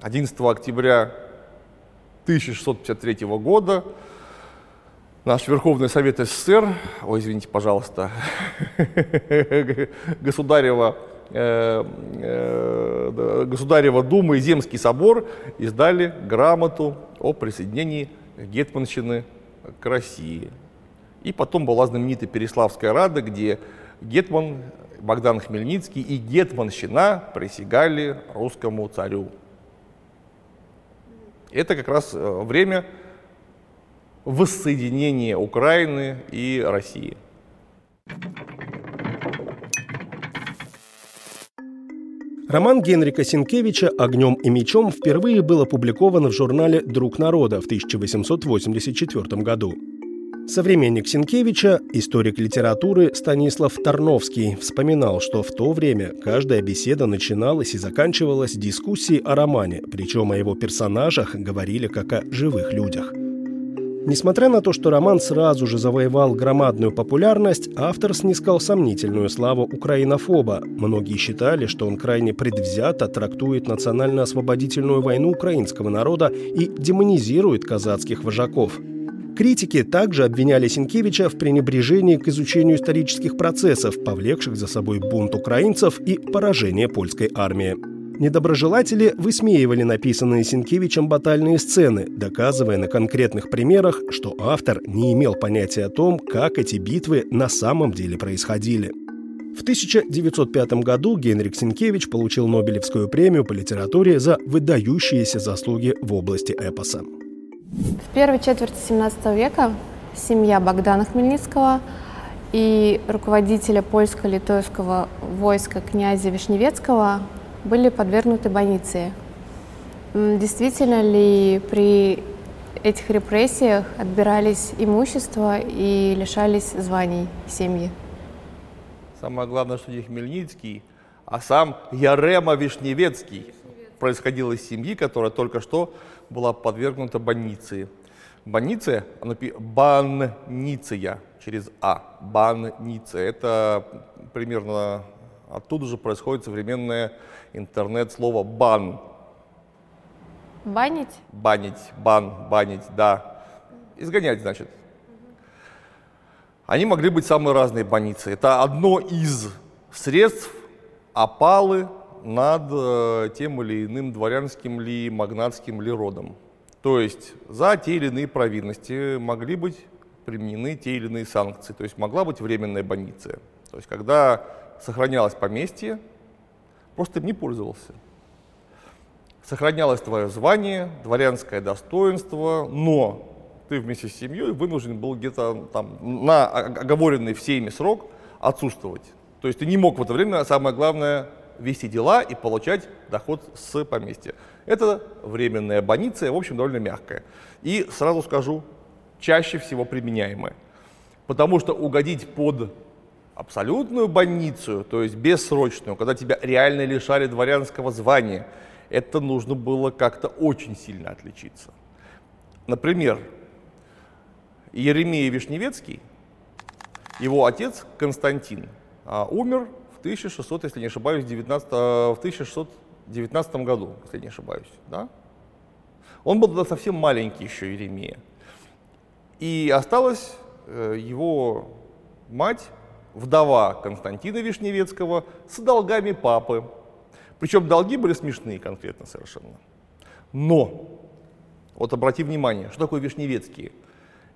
11 октября 1653 года наш Верховный Совет СССР, ой, извините, пожалуйста, Государева, э, э, Государева Дума и Земский собор издали грамоту о присоединении Гетманщины к России. И потом была знаменитая Переславская Рада, где Гетман Богдан Хмельницкий и Гетманщина присягали русскому царю. Это как раз э, время воссоединения Украины и России. Роман Генрика Синкевича «Огнем и мечом» впервые был опубликован в журнале «Друг народа» в 1884 году. Современник Сенкевича, историк литературы Станислав Тарновский, вспоминал, что в то время каждая беседа начиналась и заканчивалась дискуссией о романе, причем о его персонажах говорили как о живых людях. Несмотря на то, что роман сразу же завоевал громадную популярность, автор снискал сомнительную славу украинофоба. Многие считали, что он крайне предвзято трактует национально-освободительную войну украинского народа и демонизирует казацких вожаков – Критики также обвиняли Сенкевича в пренебрежении к изучению исторических процессов, повлекших за собой бунт украинцев и поражение польской армии. Недоброжелатели высмеивали написанные Сенкевичем батальные сцены, доказывая на конкретных примерах, что автор не имел понятия о том, как эти битвы на самом деле происходили. В 1905 году Генрик Сенкевич получил Нобелевскую премию по литературе за выдающиеся заслуги в области эпоса. В первой четверти 17 века семья Богдана Хмельницкого и руководителя польско-литовского войска князя Вишневецкого были подвергнуты больнице. Действительно ли при этих репрессиях отбирались имущество и лишались званий семьи? Самое главное, что не Хмельницкий, а сам Ярема Вишневецкий происходил из семьи, которая только что была подвергнута банниции. Банниция, она банниция через А, банниция. Это примерно оттуда же происходит современное интернет-слово бан. Банить? Банить, бан, банить, да. Изгонять, значит. Они могли быть самые разные банницы. Это одно из средств опалы над э, тем или иным дворянским ли, магнатским ли родом. То есть за те или иные провинности могли быть применены те или иные санкции. То есть могла быть временная больница. То есть когда сохранялось поместье, просто им не пользовался. Сохранялось твое звание, дворянское достоинство, но ты вместе с семьей вынужден был где-то там на оговоренный всеми срок отсутствовать. То есть ты не мог в это время, самое главное, вести дела и получать доход с поместья. Это временная больница, в общем, довольно мягкая. И сразу скажу, чаще всего применяемая. Потому что угодить под абсолютную больницу, то есть бессрочную, когда тебя реально лишали дворянского звания, это нужно было как-то очень сильно отличиться. Например, Еремей Вишневецкий, его отец Константин, а, умер 1600, если не ошибаюсь, 19, э, в 1619 году, если не ошибаюсь. Да? Он был тогда совсем маленький еще, Еремия. И осталась э, его мать, вдова Константина Вишневецкого, с долгами папы. Причем долги были смешные конкретно совершенно. Но, вот обрати внимание, что такое Вишневецкие?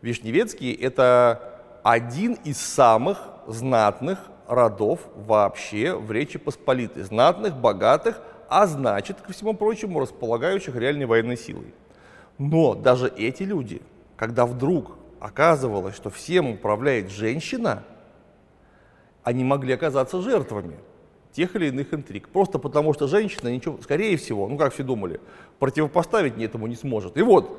Вишневецкие – это один из самых знатных родов вообще в Речи Посполитой, знатных, богатых, а значит, ко всему прочему, располагающих реальной военной силой. Но даже эти люди, когда вдруг оказывалось, что всем управляет женщина, они могли оказаться жертвами тех или иных интриг. Просто потому что женщина ничего, скорее всего, ну как все думали, противопоставить этому не сможет. И вот,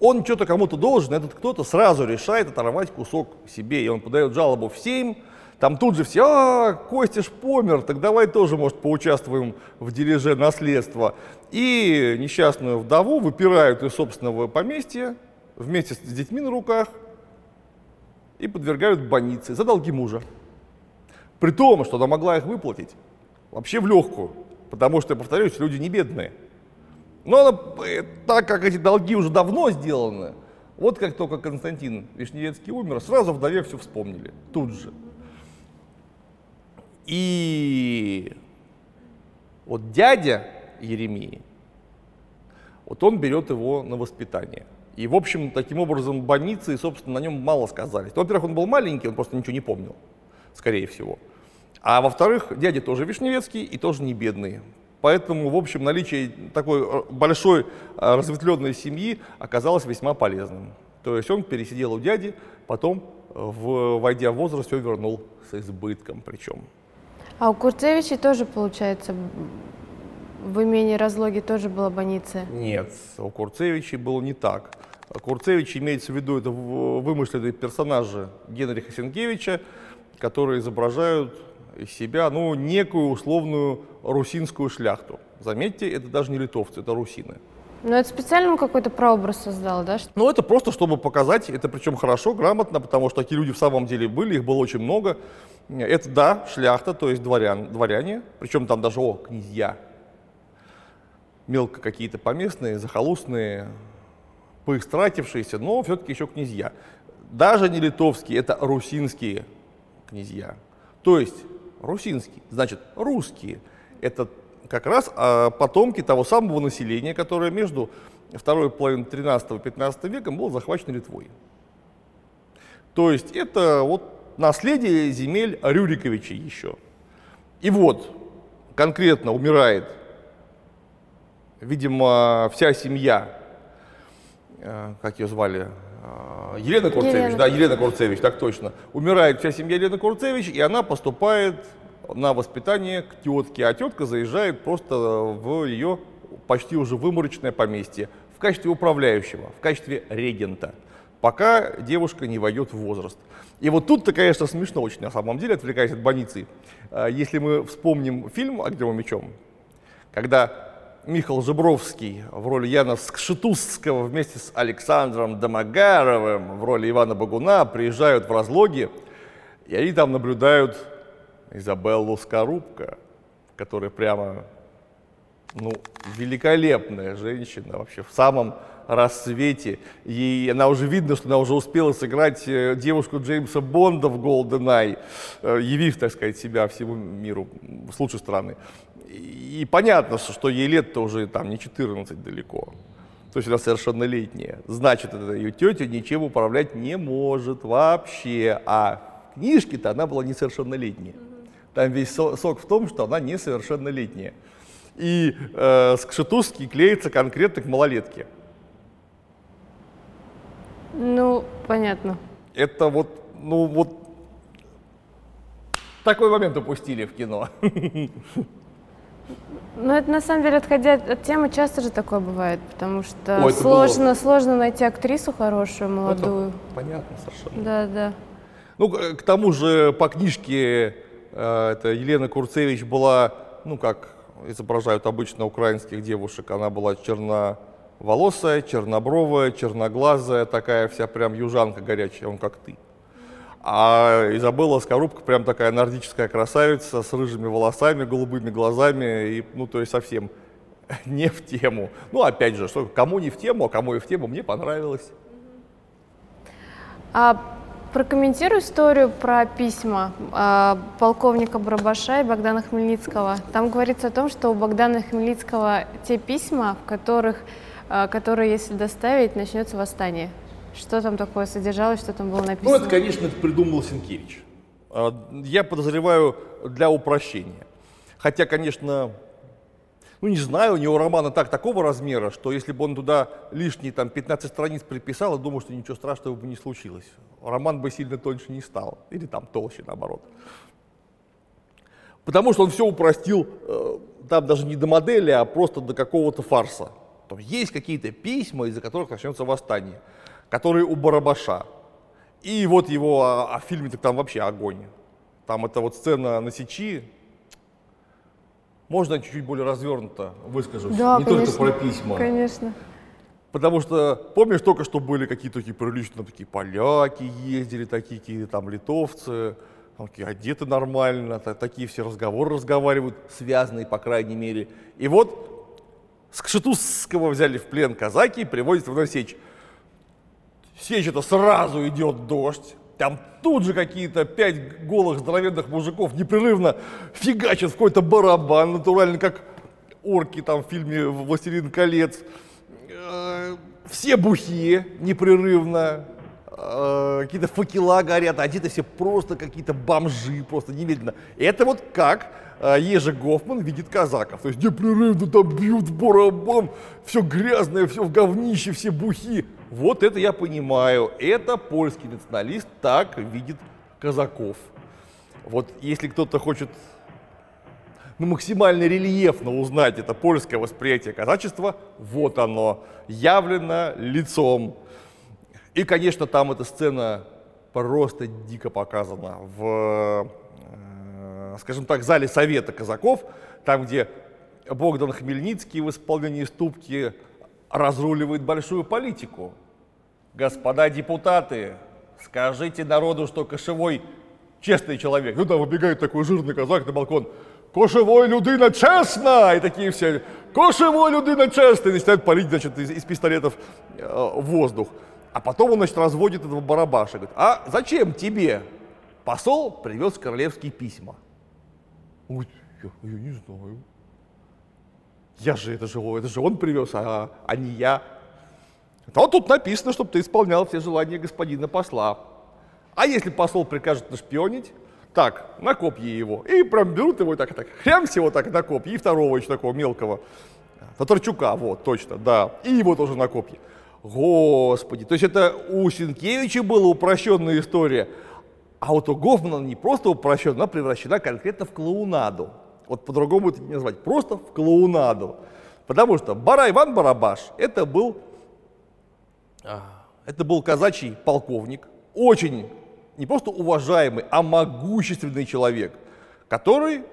он что-то кому-то должен, этот кто-то сразу решает оторвать кусок себе, и он подает жалобу в Сейм, там тут же все, а, Костя ж помер, так давай тоже, может, поучаствуем в дележе наследства. И несчастную вдову выпирают из собственного поместья вместе с детьми на руках и подвергают больнице за долги мужа. При том, что она могла их выплатить вообще в легкую, потому что, повторюсь, люди не бедные. Но она, э, так как эти долги уже давно сделаны, вот как только Константин Вишневецкий умер, сразу вдове все вспомнили, тут же. И вот дядя Еремии, вот он берет его на воспитание. И, в общем, таким образом больницы, собственно, на нем мало сказались. Ну, во-первых, он был маленький, он просто ничего не помнил, скорее всего. А во-вторых, дядя тоже Вишневецкий и тоже не бедный. Поэтому, в общем, наличие такой э, большой э, разветвленной семьи оказалось весьма полезным. То есть он пересидел у дяди, потом, в, войдя в возраст, все вернул с избытком причем. А у Курцевича тоже, получается, в имении Разлоги тоже была больница? Нет, у Курцевича было не так. Курцевич имеется в виду это вымышленные персонажи Генриха Сенкевича, которые изображают из себя ну, некую условную русинскую шляхту. Заметьте, это даже не литовцы, это русины. Но это специально какой-то прообраз создал, да? Ну, это просто, чтобы показать, это причем хорошо, грамотно, потому что такие люди в самом деле были, их было очень много. Это, да, шляхта, то есть дворян, дворяне, причем там даже, о, князья, мелко какие-то поместные, захолустные, поистратившиеся, но все-таки еще князья. Даже не литовские, это русинские князья. То есть русинские, значит русские. Это как раз а, потомки того самого населения, которое между второй половиной 13-15 веком было захвачено Литвой. То есть это вот наследие земель Рюриковичей еще. И вот конкретно умирает, видимо, вся семья, э, как ее звали, Елена Курцевич, Елена. да, Елена Курцевич, так точно. Умирает вся семья Елены Курцевич, и она поступает на воспитание к тетке, а тетка заезжает просто в ее почти уже выморочное поместье в качестве управляющего, в качестве регента, пока девушка не войдет в возраст. И вот тут-то, конечно, смешно очень на самом деле, отвлекаясь от больницы. А, если мы вспомним фильм «Огнем и мечом», когда Михаил Жебровский в роли Яна Скшетузского вместе с Александром Домогаровым в роли Ивана Багуна приезжают в разлоги, и они там наблюдают Изабеллу Скорубка, которая прямо, ну, великолепная женщина вообще в самом рассвете. И она уже видно, что она уже успела сыграть э, девушку Джеймса Бонда в GoldenEye, э, явив, так сказать, себя всему миру с лучшей стороны. И понятно, что ей лет-то уже там не 14 далеко. То есть она совершеннолетняя. Значит, эта ее тетя ничем управлять не может вообще. А в книжке-то она была несовершеннолетняя. Там весь сок в том, что она несовершеннолетняя. И э, Скшетузский клеится конкретно к малолетке. Ну, понятно. Это вот, ну вот, такой момент упустили в кино. Ну, это на самом деле, отходя от темы, часто же такое бывает, потому что Ой, сложно, было... сложно найти актрису хорошую, молодую. Это понятно совершенно. Да, да. Ну, к тому же по книжке э, это Елена Курцевич была, ну, как изображают обычно украинских девушек, она была черноволосая, чернобровая, черноглазая, такая вся прям южанка горячая, он как ты. А Изабелла Скорубка прям такая нордическая красавица с рыжими волосами, голубыми глазами, и, ну, то есть совсем не в тему. Ну, опять же, что кому не в тему, а кому и в тему, мне понравилось. А прокомментирую историю про письма э, полковника Барабаша и Богдана Хмельницкого. Там говорится о том, что у Богдана Хмельницкого те письма, в которых, э, которые, если доставить, начнется восстание. Что там такое содержалось, что там было написано? Ну, это, конечно, это придумал Сенкевич. А, я подозреваю для упрощения. Хотя, конечно, ну не знаю, у него романа так такого размера, что если бы он туда лишние там 15 страниц приписал, я думаю, что ничего страшного бы не случилось. Роман бы сильно тоньше не стал. Или там толще, наоборот. Потому что он все упростил, э, там даже не до модели, а просто до какого-то фарса. То есть какие-то письма, из-за которых начнется восстание который у Барабаша. И вот его, а, а фильме так там вообще огонь. Там это вот сцена на Сечи. Можно чуть-чуть более развернуто выскажусь? Да, Не конечно, только про письма. Конечно. Потому что, помнишь, только что были какие-то такие приличные, такие поляки ездили, такие какие-то там литовцы, там, такие одеты нормально, такие все разговоры разговаривают, связанные, по крайней мере. И вот с Кшетузского взяли в плен казаки и привозят в Носечь сечь это сразу идет дождь. Там тут же какие-то пять голых здоровенных мужиков непрерывно фигачат в какой-то барабан, натурально как орки там в фильме «Властелин колец». Э, все бухие непрерывно, э, какие-то факела горят, а одеты все просто какие-то бомжи, просто немедленно. Это вот как Ежи Гофман видит казаков. То есть непрерывно там бьют барабан, все грязное, все в говнище, все бухи. Вот это я понимаю. Это польский националист так видит казаков. Вот если кто-то хочет ну, максимально рельефно узнать это польское восприятие казачества, вот оно, явлено лицом. И, конечно, там эта сцена просто дико показана в, скажем так, зале Совета казаков, там, где Богдан Хмельницкий в исполнении ступки разруливает большую политику. Господа депутаты, скажите народу, что кошевой честный человек. Ну да, выбегает такой жирный казак на балкон. Кошевой людина честно! И такие все, кошевой людина честно! И начинают палить, значит, из, из пистолетов э, воздух. А потом он, значит, разводит этого барабаша. Говорит, а зачем тебе? Посол привез королевские письма. Он говорит, я, я не знаю. Я же, это же, это же он привез, а, а не я. А вот тут написано, чтобы ты исполнял все желания господина посла. А если посол прикажет нашпионить, так, на копье его. И прям берут его и так, так, хрям всего так на копье. И второго еще такого мелкого. Татарчука, вот, точно, да. И его тоже на копье. Господи, то есть это у Сенкевича была упрощенная история, а вот у Гофмана не просто упрощена, она превращена конкретно в клоунаду. Вот по-другому это не назвать, просто в клоунаду. Потому что Бара Иван Барабаш это был, а, это был казачий полковник, очень не просто уважаемый, а могущественный человек, который,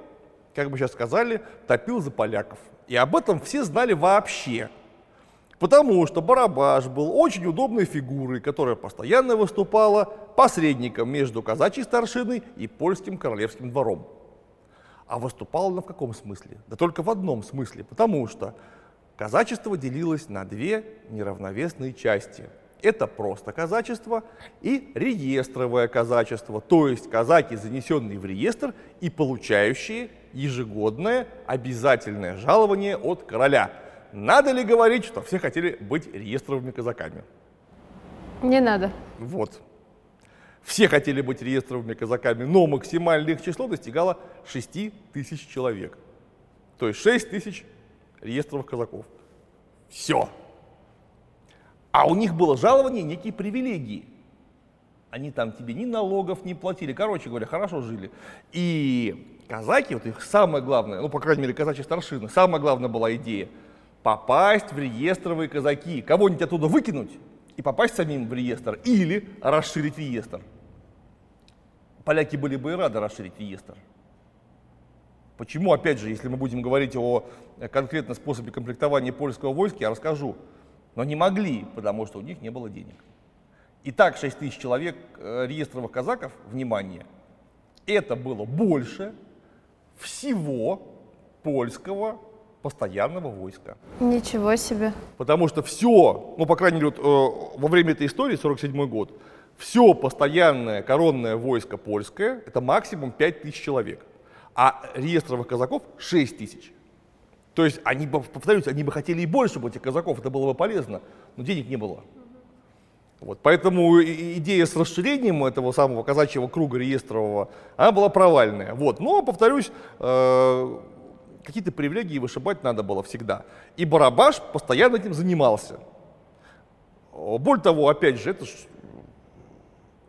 как бы сейчас сказали, топил за поляков. И об этом все знали вообще. Потому что Барабаш был очень удобной фигурой, которая постоянно выступала посредником между казачьей старшиной и польским королевским двором. А выступала она в каком смысле? Да только в одном смысле, потому что казачество делилось на две неравновесные части. Это просто казачество и реестровое казачество, то есть казаки, занесенные в реестр и получающие ежегодное обязательное жалование от короля – надо ли говорить, что все хотели быть реестровыми казаками? Не надо. Вот. Все хотели быть реестровыми казаками, но максимальное их число достигало 6 тысяч человек. То есть 6 тысяч реестровых казаков. Все. А у них было жалование, некие привилегии. Они там тебе ни налогов не платили. Короче говоря, хорошо жили. И казаки, вот их самое главное, ну, по крайней мере, казачьи старшины, самая главная была идея – попасть в реестровые казаки, кого-нибудь оттуда выкинуть и попасть самим в реестр, или расширить реестр. Поляки были бы и рады расширить реестр. Почему, опять же, если мы будем говорить о конкретном способе комплектования польского войска, я расскажу. Но не могли, потому что у них не было денег. Итак, 6 тысяч человек э, реестровых казаков, внимание, это было больше всего польского постоянного войска. Ничего себе. Потому что все, ну, по крайней мере, вот, э, во время этой истории, 47 год, все постоянное коронное войско польское, это максимум 5 тысяч человек, а реестровых казаков 6 тысяч. То есть они бы, повторюсь, они бы хотели и больше бы этих казаков, это было бы полезно, но денег не было. Вот, поэтому идея с расширением этого самого казачьего круга реестрового, она была провальная. Вот. Но, повторюсь, э, какие-то привилегии вышибать надо было всегда. И Барабаш постоянно этим занимался. Более того, опять же, это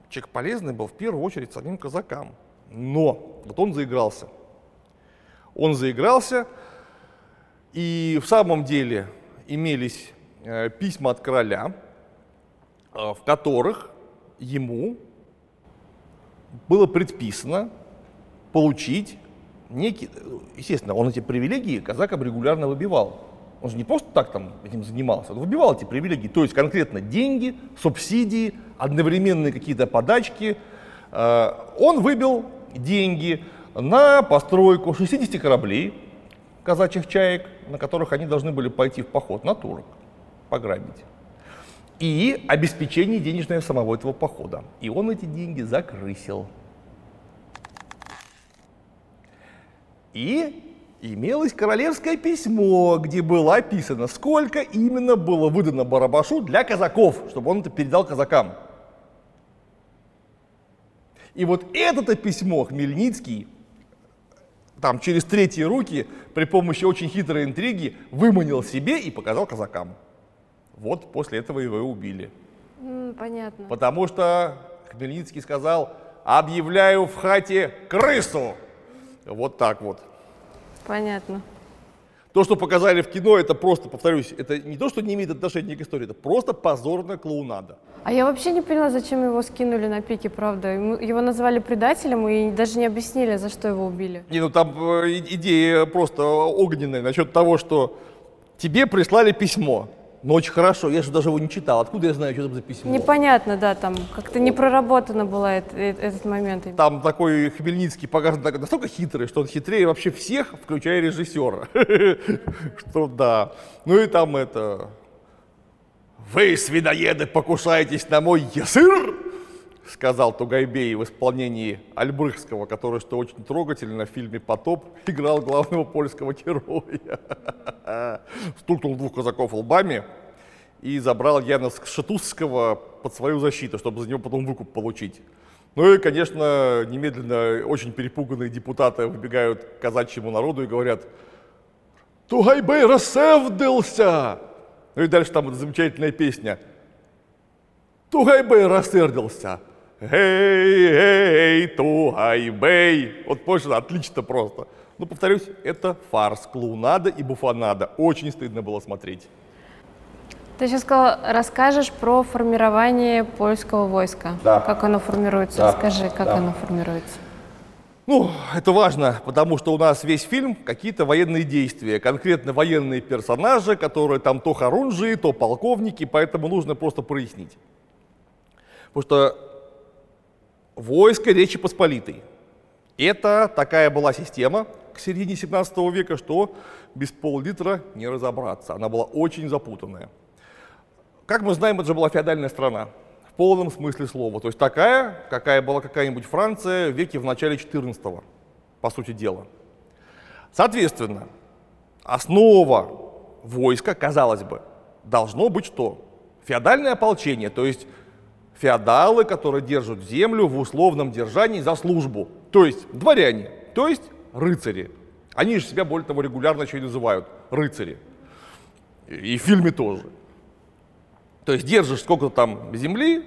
человек полезный был в первую очередь самим казакам. Но вот он заигрался. Он заигрался, и в самом деле имелись э, письма от короля, э, в которых ему было предписано получить некий, естественно, он эти привилегии казакам регулярно выбивал. Он же не просто так там этим занимался, он выбивал эти привилегии, то есть конкретно деньги, субсидии, одновременные какие-то подачки. Э, он выбил деньги на постройку 60 кораблей, казачьих чаек, на которых они должны были пойти в поход на турок, пограбить. И обеспечение денежное самого этого похода. И он эти деньги закрысил. И имелось королевское письмо, где было описано, сколько именно было выдано Барабашу для казаков, чтобы он это передал казакам. И вот это письмо Хмельницкий там через третьи руки при помощи очень хитрой интриги выманил себе и показал казакам. Вот после этого его и убили. Mm, понятно. Потому что Хмельницкий сказал, объявляю в хате крысу. Вот так вот. Понятно. То, что показали в кино, это просто, повторюсь, это не то, что не имеет отношения к истории, это просто позорная клоунада. А я вообще не поняла, зачем его скинули на пике, правда. Его назвали предателем и даже не объяснили, за что его убили. Не, ну там э, идея просто огненная насчет того, что тебе прислали письмо. Ну, очень хорошо, я же даже его не читал. Откуда я знаю, что там за письмо? Непонятно, да, там как-то не проработано было это, этот момент. Там такой Хмельницкий показан настолько хитрый, что он хитрее вообще всех, включая режиссера. Что да. Ну и там это... Вы, свиноеды, покушаетесь на мой ясыр? Сказал Тугайбей в исполнении Альбрыхского, который, что очень трогательно, в фильме «Потоп» играл главного польского героя. Стукнул двух казаков лбами и забрал Яна Шатузского под свою защиту, чтобы за него потом выкуп получить. Ну и, конечно, немедленно очень перепуганные депутаты выбегают к казачьему народу и говорят «Тугайбей рассердился!» Ну и дальше там замечательная песня «Тугайбей рассердился!» Эй, эй, тугайбей. Вот позже отлично просто. Ну, повторюсь, это фарс, клоунада и буфанада. Очень стыдно было смотреть. Ты сейчас сказал, расскажешь про формирование польского войска. Да. Как оно формируется. Да. Расскажи, как Да. оно формируется. Ну, это важно, потому что у нас весь фильм какие-то военные действия, конкретно военные персонажи, которые там то хорунжие, то полковники, поэтому нужно просто прояснить. Потому что войско Речи Посполитой – это такая была система к середине 17 века, что без пол-литра не разобраться. Она была очень запутанная. Как мы знаем, это же была феодальная страна в полном смысле слова. То есть такая, какая была какая-нибудь Франция в веке в начале 14 по сути дела. Соответственно, основа войска, казалось бы, должно быть что? Феодальное ополчение, то есть феодалы, которые держат землю в условном держании за службу. То есть дворяне, то есть рыцари. Они же себя, более того, регулярно еще и называют рыцари. И в фильме тоже. То есть держишь сколько там земли,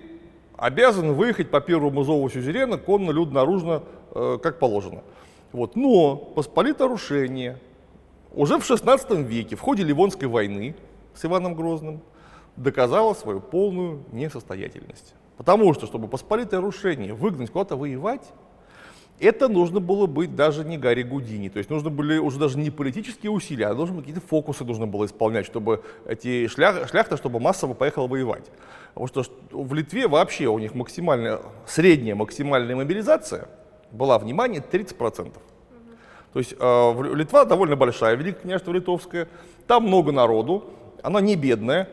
обязан выехать по первому зову сюзерена конно, людно, оружно, э, как положено. Вот. Но посполиторушение уже в 16 веке в ходе Ливонской войны с Иваном Грозным доказало свою полную несостоятельность. Потому что, чтобы посполитое рушение выгнать куда-то воевать, это нужно было быть даже не Гарри Гудини. То есть нужны были уже даже не политические усилия, а должны какие-то фокусы нужно было исполнять, чтобы эти шлях, шляхта, чтобы массово поехала воевать. Потому что в Литве вообще у них максимальная, средняя максимальная мобилизация была, внимание, 30%. То есть э, Литва довольно большая, Великое княжество Литовское, там много народу, она не бедная,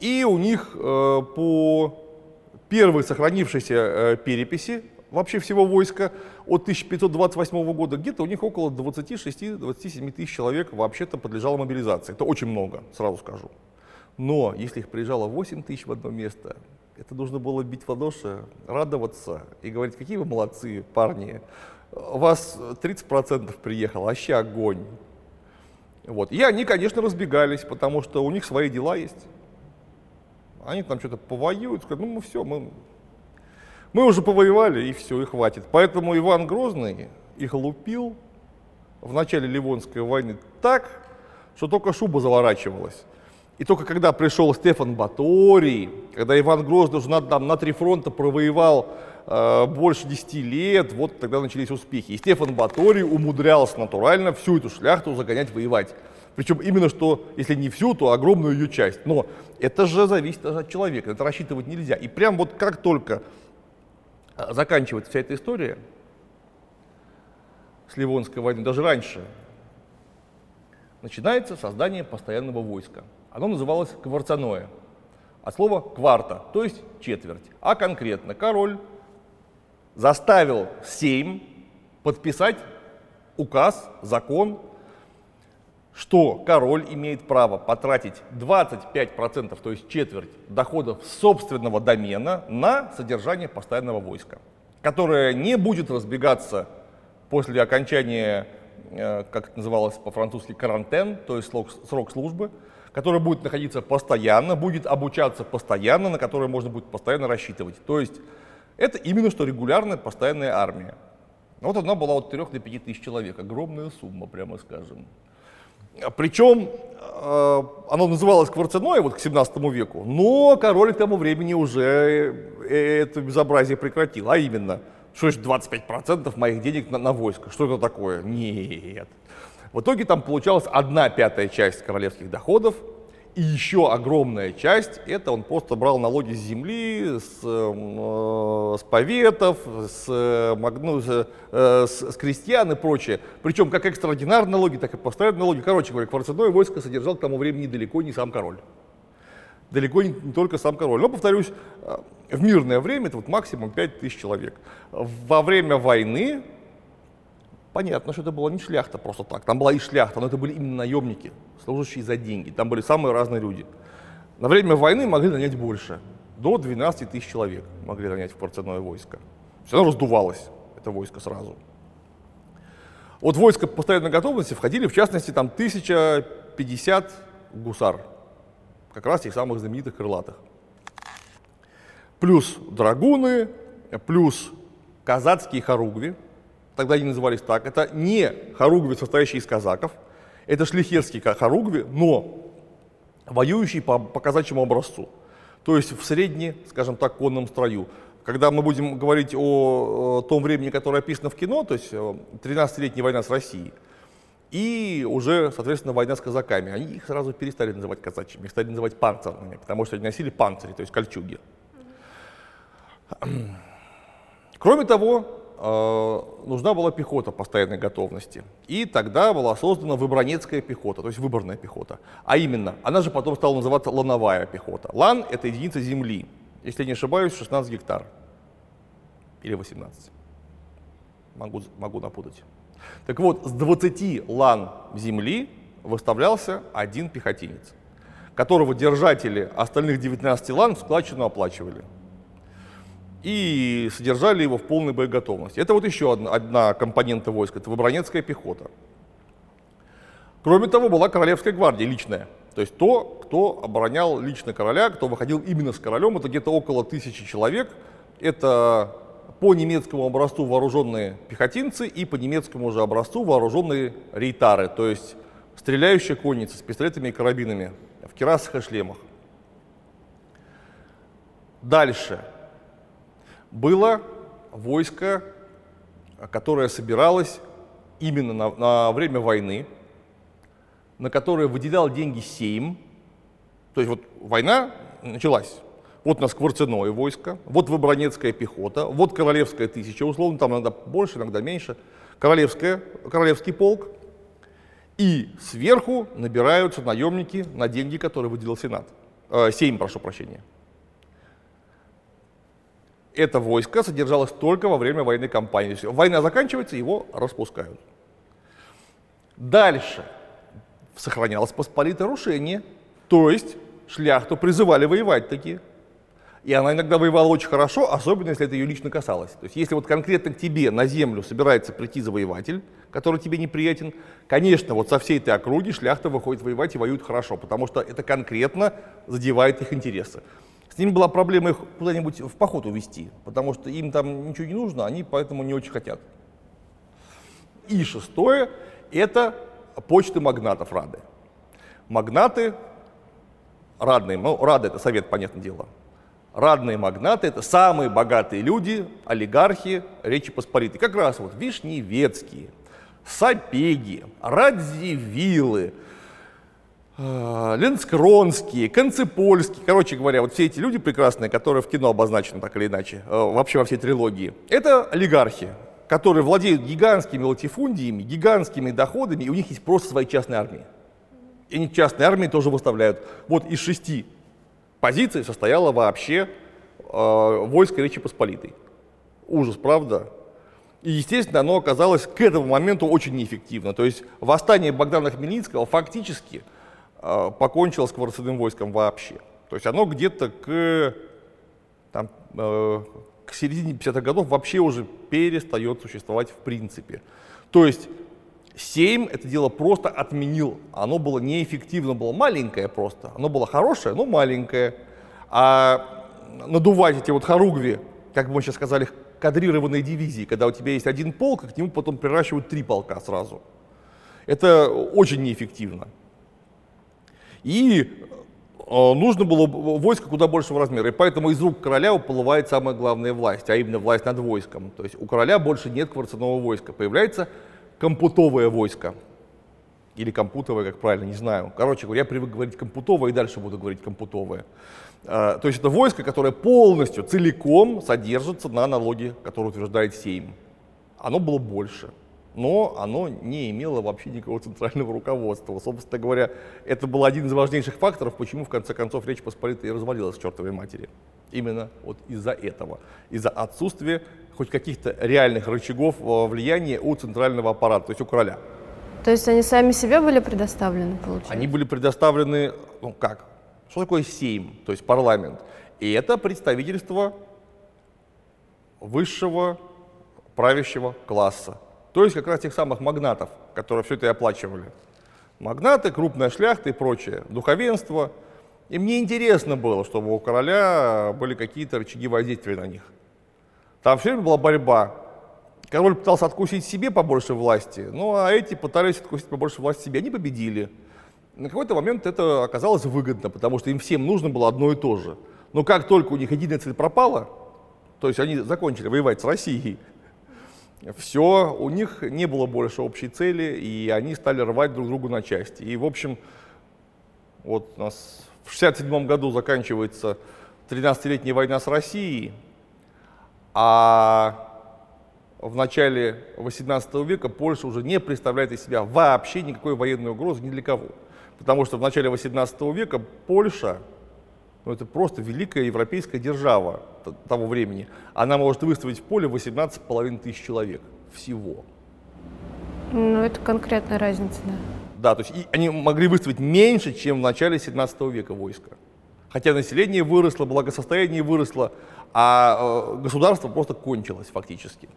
и у них э, по первой сохранившейся э, переписи вообще всего войска от 1528 года где-то у них около 26-27 тысяч человек вообще-то подлежало мобилизации. Это очень много, сразу скажу. Но если их приезжало 8 тысяч в одно место, это нужно было бить в ладоши, радоваться и говорить, какие вы молодцы, парни. У вас 30% приехало, вообще огонь. Вот. И они, конечно, разбегались, потому что у них свои дела есть. Они там что-то повоюют, скажут, ну мы все, мы, мы уже повоевали, и все, и хватит. Поэтому Иван Грозный их лупил в начале Ливонской войны так, что только шуба заворачивалась. И только когда пришел Стефан Баторий, когда Иван Грозный уже на, там, на три фронта провоевал э, больше 10 лет, вот тогда начались успехи. И Стефан Баторий умудрялся натурально всю эту шляхту загонять воевать. Причем именно что, если не всю, то огромную ее часть. Но это же зависит от человека, это рассчитывать нельзя. И прям вот как только э, заканчивается вся эта история с Ливонской войной, даже раньше, начинается создание постоянного войска. Оно называлось кварцаное, от слова кварта, то есть четверть. А конкретно король заставил Сейм подписать указ, закон, что король имеет право потратить 25%, то есть четверть доходов собственного домена на содержание постоянного войска, которое не будет разбегаться после окончания, э, как это называлось по-французски, карантен, то есть срок, службы, которое будет находиться постоянно, будет обучаться постоянно, на которое можно будет постоянно рассчитывать. То есть это именно что регулярная постоянная армия. Вот она была от 3 до 5 тысяч человек, огромная сумма, прямо скажем. Причем э, оно называлось Кварценое вот к 17 веку, но король к тому времени уже э, это безобразие прекратил, а именно, что ж 25% моих денег на, на войско, что это такое? Нет. В итоге там получалась одна пятая часть королевских доходов, и еще огромная часть, это он просто брал налоги с земли, с, э, с поветов, с, ну, с, э, с крестьян и прочее. Причем как экстраординарные налоги, так и постоянные налоги. Короче говоря, кварцевное войско содержал к тому времени далеко не сам король. Далеко не, не только сам король. Но, повторюсь, э, в мирное время это вот максимум 5000 человек. Во время войны Понятно, что это была не шляхта просто так. Там была и шляхта, но это были именно наемники, служащие за деньги. Там были самые разные люди. На время войны могли нанять больше. До 12 тысяч человек могли нанять в порценное войско. Все равно раздувалось, это войско сразу. Вот войско постоянной готовности входили, в частности, там 1050 гусар. Как раз тех самых знаменитых крылатых. Плюс драгуны, плюс казацкие хоругви, тогда они назывались так, это не хоругви, состоящие из казаков, это шлихерские хоругви, но воюющие по, по казачьему образцу. То есть в средне, скажем так, конном строю. Когда мы будем говорить о, о том времени, которое описано в кино, то есть 13-летняя война с Россией, и уже, соответственно, война с казаками, они их сразу перестали называть казачьими, их стали называть панцирными, потому что они носили панцири, то есть кольчуги. Кроме того, Э, нужна была пехота постоянной готовности. И тогда была создана выбранецкая пехота, то есть выборная пехота. А именно, она же потом стала называться лановая пехота. Лан — это единица земли, если я не ошибаюсь, 16 гектар. Или 18. Могу, могу напутать. Так вот, с 20 лан земли выставлялся один пехотинец, которого держатели остальных 19 лан складчину оплачивали и содержали его в полной боеготовности. Это вот еще одна, одна компонента войска, это выбранецкая пехота. Кроме того, была королевская гвардия личная, то есть то, кто оборонял лично короля, кто выходил именно с королем, это где-то около тысячи человек. Это по немецкому образцу вооруженные пехотинцы и по немецкому же образцу вооруженные рейтары, то есть стреляющая конница с пистолетами и карабинами в керасах и шлемах. Дальше было войско, которое собиралось именно на, на время войны, на которое выделял деньги Сейм. То есть вот война началась. Вот у нас Кварценое войско, вот Выбронецкая пехота, вот Королевская тысяча, условно, там иногда больше, иногда меньше, Королевская, Королевский полк. И сверху набираются наемники на деньги, которые выделил Сенат. Э, Сейм, прошу прощения это войско содержалось только во время военной кампании. Война заканчивается, его распускают. Дальше сохранялось посполитое рушение, то есть шляхту призывали воевать такие. И она иногда воевала очень хорошо, особенно если это ее лично касалось. То есть если вот конкретно к тебе на землю собирается прийти завоеватель, который тебе неприятен, конечно, вот со всей этой округи шляхта выходит воевать и воюет хорошо, потому что это конкретно задевает их интересы. С ними была проблема их куда-нибудь в поход увезти, потому что им там ничего не нужно, они поэтому не очень хотят. И шестое – это почты магнатов Рады. Магнаты, радные, ну, Рада – это совет, понятное дело. Радные магнаты – это самые богатые люди, олигархи Речи Посполитой. Как раз вот Вишневецкие, Сапеги, Радзивиллы – Ленскронский, Концепольский, короче говоря, вот все эти люди прекрасные, которые в кино обозначены так или иначе, э, вообще во всей трилогии, это олигархи, которые владеют гигантскими латифундиями, гигантскими доходами, и у них есть просто свои частные армии. И они частные армии тоже выставляют. Вот из шести позиций состояло вообще э, войско Речи Посполитой. Ужас, правда? И, естественно, оно оказалось к этому моменту очень неэффективно. То есть восстание Богдана Хмельницкого фактически – покончило с кварцевым войском вообще. То есть оно где-то к, там, э, к середине 50-х годов вообще уже перестает существовать в принципе. То есть Сейм это дело просто отменил. Оно было неэффективно, было маленькое просто. Оно было хорошее, но маленькое. А надувать эти вот хоругви, как бы мы сейчас сказали, кадрированные дивизии, когда у тебя есть один полк, и к нему потом приращивают три полка сразу. Это очень неэффективно. И э, нужно было войско куда большего размера. И поэтому из рук короля уплывает самая главная власть, а именно власть над войском. То есть у короля больше нет кварцевого войска. Появляется компутовое войско. Или компутовое, как правильно, не знаю. Короче говоря, я привык говорить компутовое и дальше буду говорить компутовое. Э, то есть это войско, которое полностью, целиком содержится на налоге, который утверждает Сейм. Оно было больше но оно не имело вообще никакого центрального руководства. Собственно говоря, это был один из важнейших факторов, почему в конце концов Речь Посполитая развалилась к чертовой матери. Именно вот из-за этого, из-за отсутствия хоть каких-то реальных рычагов э, влияния у центрального аппарата, то есть у короля. То есть они сами себе были предоставлены, получается? Они были предоставлены, ну как, что такое Сейм, то есть парламент? И это представительство высшего правящего класса, то есть как раз тех самых магнатов, которые все это и оплачивали. Магнаты, крупная шляхта и прочее, духовенство. И мне интересно было, чтобы у короля были какие-то рычаги воздействия на них. Там все время была борьба. Король пытался откусить себе побольше власти, ну а эти пытались откусить побольше власти себе. Они победили. На какой-то момент это оказалось выгодно, потому что им всем нужно было одно и то же. Но как только у них единая цель пропала, то есть они закончили воевать с Россией, все, у них не было больше общей цели, и они стали рвать друг другу на части. И, в общем, вот у нас в 1967 году заканчивается 13-летняя война с Россией, а в начале 18 века Польша уже не представляет из себя вообще никакой военной угрозы ни для кого. Потому что в начале 18 века Польша ну, это просто великая европейская держава того времени. Она может выставить в поле 18,5 тысяч человек всего. Ну, это конкретная разница, да. Да, то есть и они могли выставить меньше, чем в начале 17 века войска. Хотя население выросло, благосостояние выросло, а э, государство просто кончилось фактически.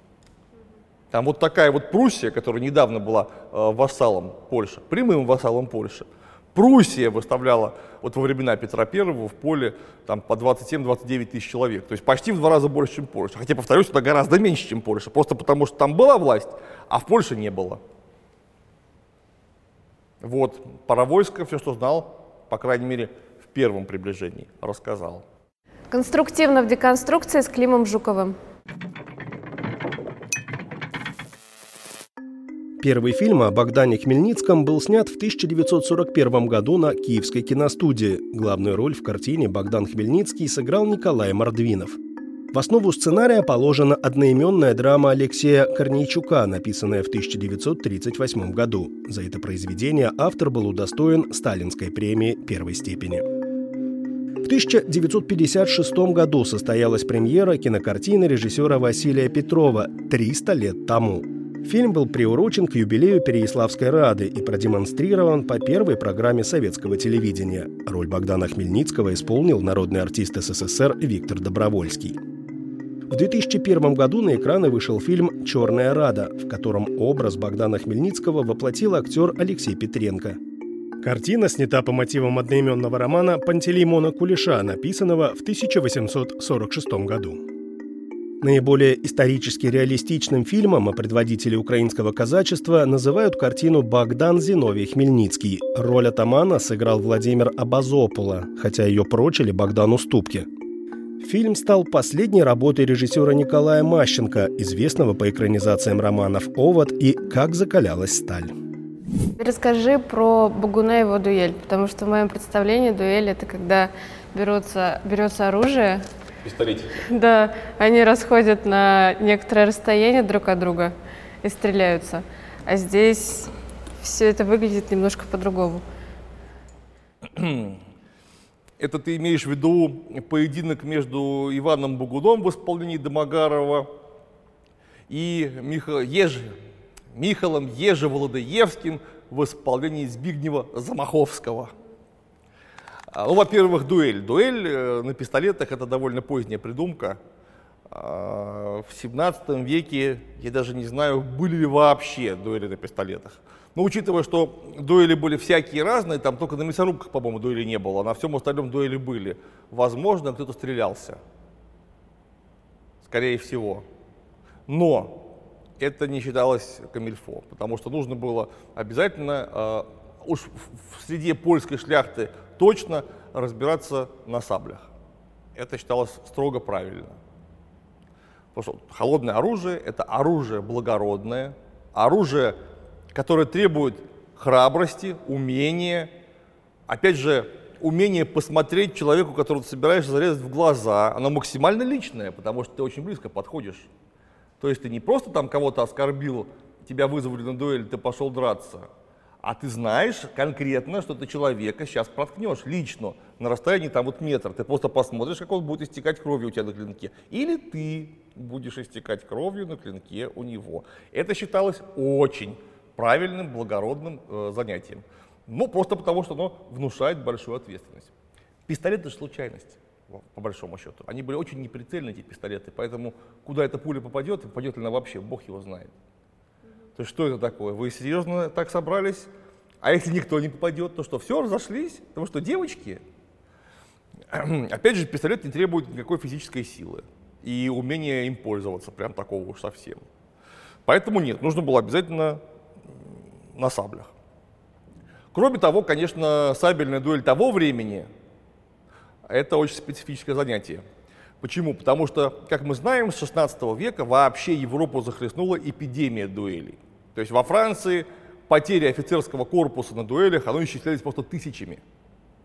Там вот такая вот Пруссия, которая недавно была э, вассалом Польши, прямым вассалом Польши, Пруссия выставляла вот во времена Петра I в поле там, по 27-29 тысяч человек. То есть почти в два раза больше, чем Польша. Хотя, повторюсь, это гораздо меньше, чем Польша. Просто потому, что там была власть, а в Польше не было. Вот, Паровойско все, что знал, по крайней мере, в первом приближении, рассказал. Конструктивно в деконструкции с Климом Жуковым. Первый фильм о Богдане Хмельницком был снят в 1941 году на Киевской киностудии. Главную роль в картине Богдан Хмельницкий сыграл Николай Мордвинов. В основу сценария положена одноименная драма Алексея Корнейчука, написанная в 1938 году. За это произведение автор был удостоен Сталинской премии первой степени. В 1956 году состоялась премьера кинокартины режиссера Василия Петрова «300 лет тому». Фильм был приурочен к юбилею Переяславской Рады и продемонстрирован по первой программе советского телевидения. Роль Богдана Хмельницкого исполнил народный артист СССР Виктор Добровольский. В 2001 году на экраны вышел фильм «Черная Рада», в котором образ Богдана Хмельницкого воплотил актер Алексей Петренко. Картина снята по мотивам одноименного романа Пантелеймона Кулеша, написанного в 1846 году. Наиболее исторически реалистичным фильмом о предводителе украинского казачества называют картину «Богдан Зиновий Хмельницкий». Роль атамана сыграл Владимир Абазопула, хотя ее прочили Богдану Ступке. Фильм стал последней работой режиссера Николая Мащенко, известного по экранизациям романов «Овод» и «Как закалялась сталь». Расскажи про Багуна и его дуэль, потому что в моем представлении дуэль – это когда берется, берется оружие, пистолетики. Да, они расходят на некоторое расстояние друг от друга и стреляются. А здесь все это выглядит немножко по-другому. Это ты имеешь в виду поединок между Иваном Бугуном в исполнении Домогарова и Миха... Еж... Михалом Ежеволодоевским в исполнении Збигнева Замаховского. А, ну, во-первых, дуэль. Дуэль э, на пистолетах это довольно поздняя придумка. А, в 17 веке, я даже не знаю, были ли вообще дуэли на пистолетах. Но учитывая, что дуэли были всякие разные, там только на мясорубках, по-моему, дуэли не было, а на всем остальном дуэли были. Возможно, кто-то стрелялся. Скорее всего. Но это не считалось камильфо, потому что нужно было обязательно, э, уж в среде польской шляхты точно разбираться на саблях. Это считалось строго правильно. Потому что холодное оружие – это оружие благородное, оружие, которое требует храбрости, умения, опять же, умение посмотреть человеку, которого ты собираешься зарезать в глаза, оно максимально личное, потому что ты очень близко подходишь. То есть ты не просто там кого-то оскорбил, тебя вызвали на дуэль, ты пошел драться, а ты знаешь конкретно, что ты человека сейчас проткнешь лично, на расстоянии там вот метр. Ты просто посмотришь, как он будет истекать кровью у тебя на клинке. Или ты будешь истекать кровью на клинке у него. Это считалось очень правильным, благородным э, занятием. Ну, просто потому, что оно внушает большую ответственность. Пистолет — это же случайность, по большому счету. Они были очень неприцельны, эти пистолеты, поэтому куда эта пуля попадет, попадет ли она вообще, бог его знает. То есть что это такое? Вы серьезно так собрались? А если никто не попадет, то что, все, разошлись? Потому что девочки, опять же, пистолет не требует никакой физической силы и умения им пользоваться, прям такого уж совсем. Поэтому нет, нужно было обязательно на саблях. Кроме того, конечно, сабельная дуэль того времени – это очень специфическое занятие. Почему? Потому что, как мы знаем, с 16 века вообще Европу захлестнула эпидемия дуэлей. То есть во Франции потери офицерского корпуса на дуэлях, оно исчислялись просто тысячами.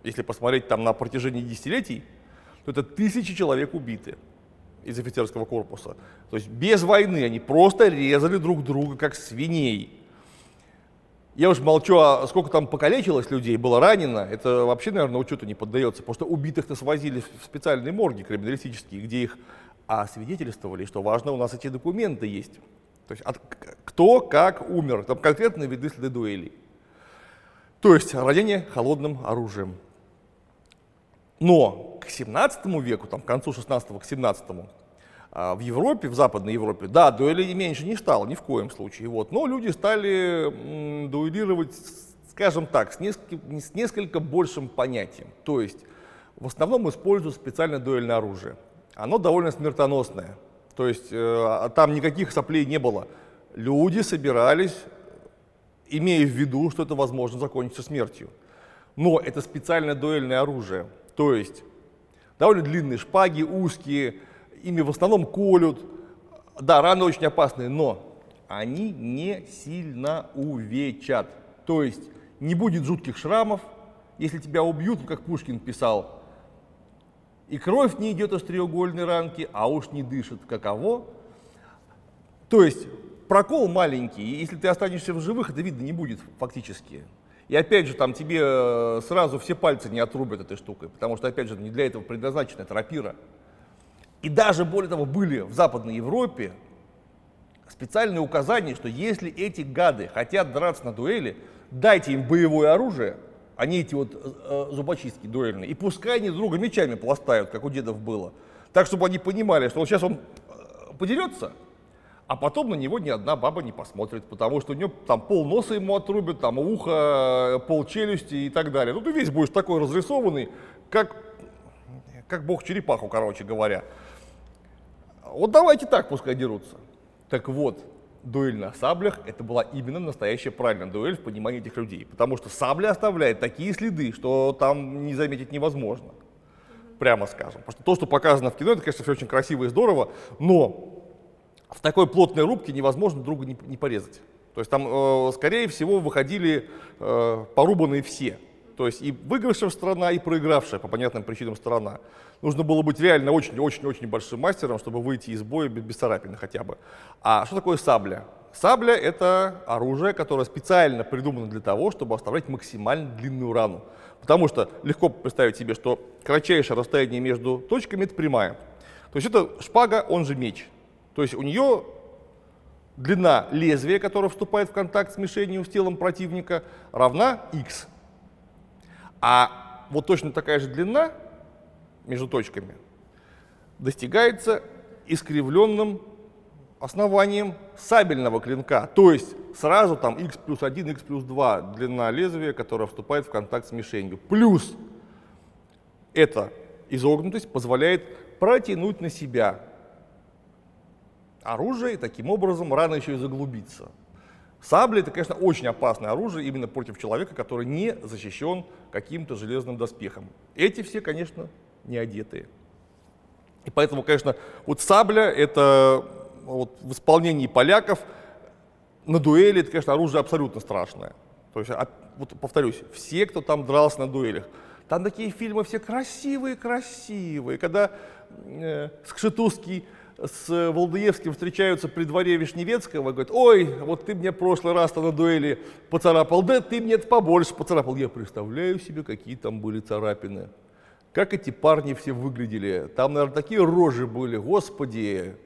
Если посмотреть там на протяжении десятилетий, то это тысячи человек убиты из офицерского корпуса. То есть без войны они просто резали друг друга как свиней. Я уж молчу, а сколько там покалечилось людей, было ранено, это вообще, наверное, учету не поддается, потому что убитых-то свозили в специальные морги криминалистические, где их освидетельствовали, что важно, у нас эти документы есть. То есть от, кто как умер, там конкретные виды следы дуэлей. То есть родение холодным оружием. Но к 17 веку, там, к концу 16 к 17 а, в Европе, в Западной Европе, да, дуэлей меньше не стало, ни в коем случае. Вот. Но люди стали дуэлировать, скажем так, с несколько, с несколько большим понятием. То есть в основном используют специальное дуэльное оружие. Оно довольно смертоносное. То есть э, а там никаких соплей не было. Люди собирались, имея в виду, что это возможно закончиться смертью. Но это специальное дуэльное оружие. То есть довольно длинные шпаги, узкие, ими в основном колют. Да, раны очень опасные, но они не сильно увечат. То есть не будет жутких шрамов, если тебя убьют, как Пушкин писал, и кровь не идет из треугольной ранки, а уж не дышит каково. То есть прокол маленький, и если ты останешься в живых, это видно не будет фактически. И опять же, там тебе э, сразу все пальцы не отрубят этой штукой, потому что, опять же, не для этого предназначена эта рапира. И даже, более того, были в Западной Европе специальные указания, что если эти гады хотят драться на дуэли, дайте им боевое оружие, не эти вот э, зубочистки дуэльные, и пускай они друга мечами пластают, как у дедов было. Так, чтобы они понимали, что вот сейчас он э, подерется, а потом на него ни одна баба не посмотрит, потому что у него там пол носа ему отрубят, там ухо, пол челюсти и так далее. Ну ты весь будешь такой разрисованный, как, как бог черепаху, короче говоря. Вот давайте так, пускай дерутся. Так вот, дуэль на саблях это была именно настоящая правильная дуэль в понимании этих людей. Потому что сабля оставляет такие следы, что там не заметить невозможно. Прямо скажем. Потому что то, что показано в кино, это, конечно, все очень красиво и здорово, но в такой плотной рубке невозможно друга не, не порезать. То есть там, э, скорее всего, выходили э, порубанные все. То есть и выигравшая сторона, и проигравшая по понятным причинам сторона. Нужно было быть реально очень-очень-очень большим мастером, чтобы выйти из боя без, царапины хотя бы. А что такое сабля? Сабля — это оружие, которое специально придумано для того, чтобы оставлять максимально длинную рану. Потому что легко представить себе, что кратчайшее расстояние между точками — это прямая. То есть это шпага, он же меч. То есть у нее длина лезвия, которое вступает в контакт с мишенью, с телом противника, равна x. А вот точно такая же длина между точками достигается искривленным основанием сабельного клинка. То есть сразу там x плюс 1, x плюс 2 длина лезвия, которая вступает в контакт с мишенью. Плюс эта изогнутость позволяет протянуть на себя оружие и таким образом рано еще и заглубиться. Сабли это, конечно, очень опасное оружие именно против человека, который не защищен каким-то железным доспехом. Эти все, конечно, не одетые. И поэтому, конечно, вот сабля это вот, в исполнении поляков на дуэли, это, конечно, оружие абсолютно страшное. То есть, а, вот повторюсь, все, кто там дрался на дуэлях, там такие фильмы все красивые-красивые, когда э, Скшетузский с Волдуевским встречаются при дворе Вишневецкого, говорят, ой, вот ты мне в прошлый раз на дуэли поцарапал, да ты мне это побольше поцарапал. Я представляю себе, какие там были царапины. Как эти парни все выглядели. Там, наверное, такие рожи были, господи.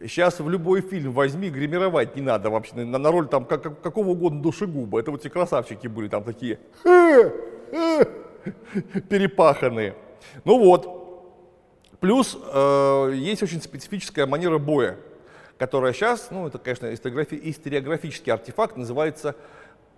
Сейчас в любой фильм возьми, гримировать не надо вообще. На, на роль там как, как, какого угодно душегуба. Это вот эти красавчики были там такие перепаханные. Ну вот, Плюс э, есть очень специфическая манера боя, которая сейчас, ну это, конечно, историографи- историографический артефакт, называется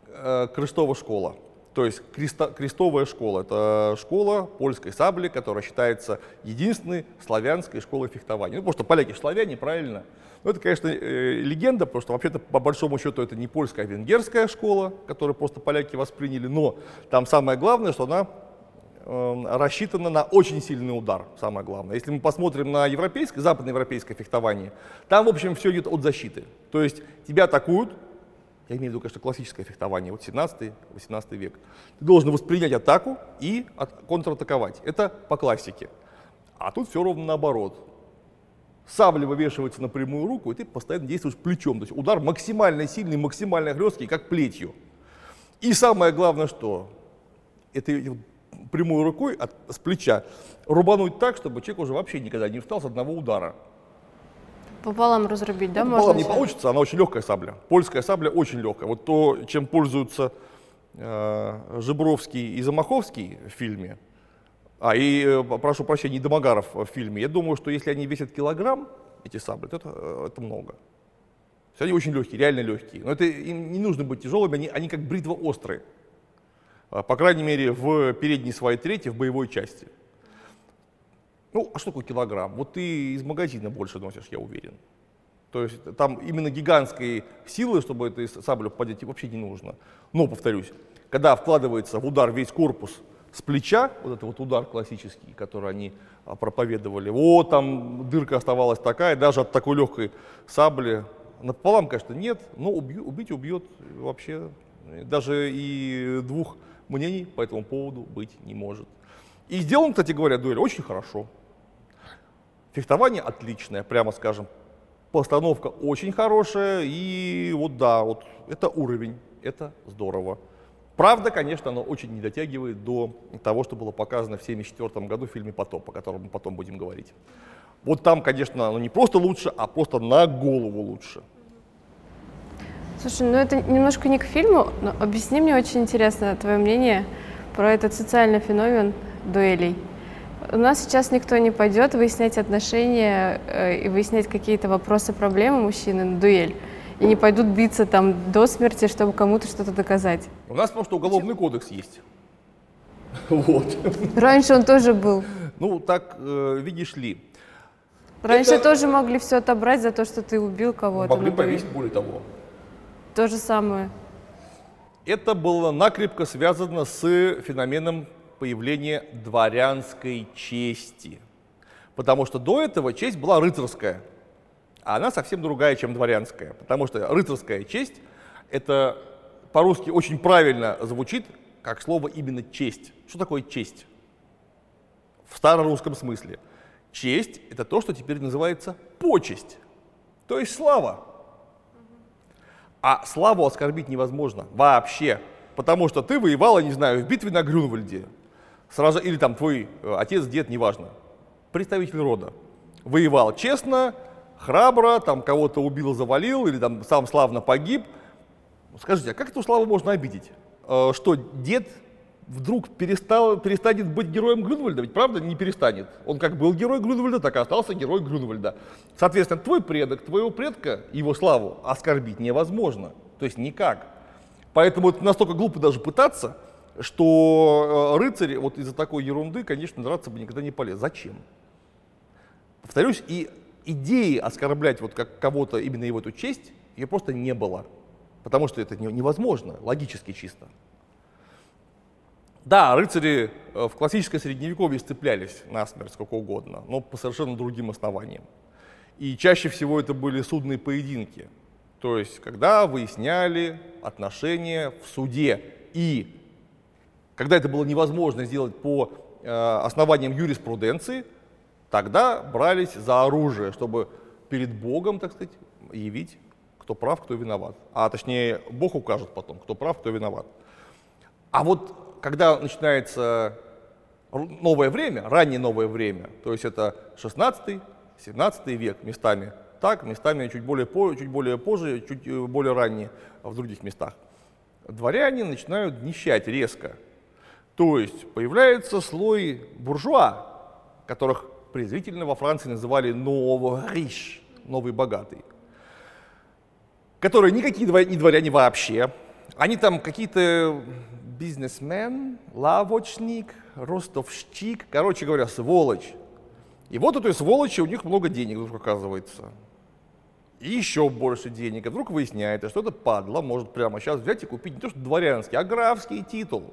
э, крестовая школа. То есть креста, крестовая школа. Это школа польской сабли, которая считается единственной славянской школой фехтования. Ну, потому что поляки славяне, правильно? Но это, конечно, э, легенда, потому что вообще-то, по большому счету, это не польская, а венгерская школа, которую просто поляки восприняли. Но там самое главное, что она Эм, рассчитана на очень сильный удар, самое главное. Если мы посмотрим на европейское, западноевропейское фехтование, там, в общем, все идет от защиты. То есть тебя атакуют, я имею в виду, конечно, классическое фехтование, вот 17-18 век. Ты должен воспринять атаку и от, контратаковать. Это по классике. А тут все ровно наоборот. Сабля вывешивается на прямую руку, и ты постоянно действуешь плечом. То есть удар максимально сильный, максимально хлесткий, как плетью. И самое главное, что это прямой рукой от, с плеча рубануть так, чтобы человек уже вообще никогда не встал с одного удара. Пополам разрубить, да, ну, можно? Пополам не получится, она очень легкая сабля. Польская сабля очень легкая. Вот то, чем пользуются э, Жибровский и Замаховский в фильме, а и, э, прошу прощения, и Домогаров в фильме, я думаю, что если они весят килограмм, эти сабли, то это, э, это много. То есть они очень легкие, реально легкие. Но это им не нужно быть тяжелыми, они, они как бритва острые. А, по крайней мере, в передней своей трети, в боевой части. Ну, а что такое килограмм? Вот ты из магазина больше носишь, я уверен. То есть там именно гигантской силы, чтобы этой саблю поднять, вообще не нужно. Но, повторюсь, когда вкладывается в удар весь корпус с плеча, вот этот вот удар классический, который они а, проповедовали, вот там дырка оставалась такая, даже от такой легкой сабли, напополам, конечно, нет, но убить убьет вообще даже и двух мнений по этому поводу быть не может. И сделан, кстати говоря, дуэль очень хорошо. Фехтование отличное, прямо скажем. Постановка очень хорошая, и вот да, вот это уровень, это здорово. Правда, конечно, оно очень не дотягивает до того, что было показано в 1974 году в фильме «Потоп», о котором мы потом будем говорить. Вот там, конечно, оно не просто лучше, а просто на голову лучше. Слушай, ну это немножко не к фильму, но объясни мне очень интересно твое мнение про этот социальный феномен дуэлей. У нас сейчас никто не пойдет выяснять отношения э, и выяснять какие-то вопросы, проблемы мужчины на дуэль. И не пойдут биться там до смерти, чтобы кому-то что-то доказать. У нас просто уголовный кодекс есть. Вот. Раньше он тоже был. Ну, так, э, видишь ли. Раньше это... тоже могли все отобрать за то, что ты убил кого-то. Могли повесить, более того. То же самое. Это было накрепко связано с феноменом появления дворянской чести. Потому что до этого честь была рыцарская, а она совсем другая, чем дворянская. Потому что рыцарская честь, это по-русски очень правильно звучит, как слово именно честь. Что такое честь? В старорусском смысле. Честь – это то, что теперь называется почесть, то есть слава. А славу оскорбить невозможно вообще. Потому что ты воевала, не знаю, в битве на Грюнвальде. Сразу, или там твой э, отец, дед, неважно. Представитель рода. Воевал честно, храбро, там кого-то убил, завалил, или там сам славно погиб. Скажите, а как эту славу можно обидеть? Э, что дед вдруг перестал, перестанет быть героем Грюнвальда, ведь правда не перестанет. Он как был герой Грюнвальда, так и остался герой Грюнвальда. Соответственно, твой предок, твоего предка, его славу оскорбить невозможно. То есть никак. Поэтому это настолько глупо даже пытаться, что э, рыцарь вот из-за такой ерунды, конечно, драться бы никогда не полез. Зачем? Повторюсь, и идеи оскорблять вот как кого-то именно его эту честь, ее просто не было. Потому что это невозможно, логически чисто. Да, рыцари э, в классическое средневековье сцеплялись на смерть сколько угодно, но по совершенно другим основаниям. И чаще всего это были судные поединки. То есть, когда выясняли отношения в суде. И когда это было невозможно сделать по э, основаниям юриспруденции, тогда брались за оружие, чтобы перед Богом, так сказать, явить, кто прав, кто виноват. А точнее, Бог укажет потом, кто прав, кто виноват. А вот когда начинается новое время, раннее новое время, то есть это 16 17 век местами, так, местами чуть более, чуть более позже, чуть э, более ранние в других местах, дворяне начинают нищать резко. То есть появляется слой буржуа, которых презрительно во Франции называли «новый новый богатый, которые никакие не дворяне вообще, они там какие-то бизнесмен, лавочник, ростовщик, короче говоря, сволочь. И вот этой сволочи у них много денег вдруг оказывается. И еще больше денег. И вдруг выясняется, что это падла может прямо сейчас взять и купить не то что дворянский, а графский титул.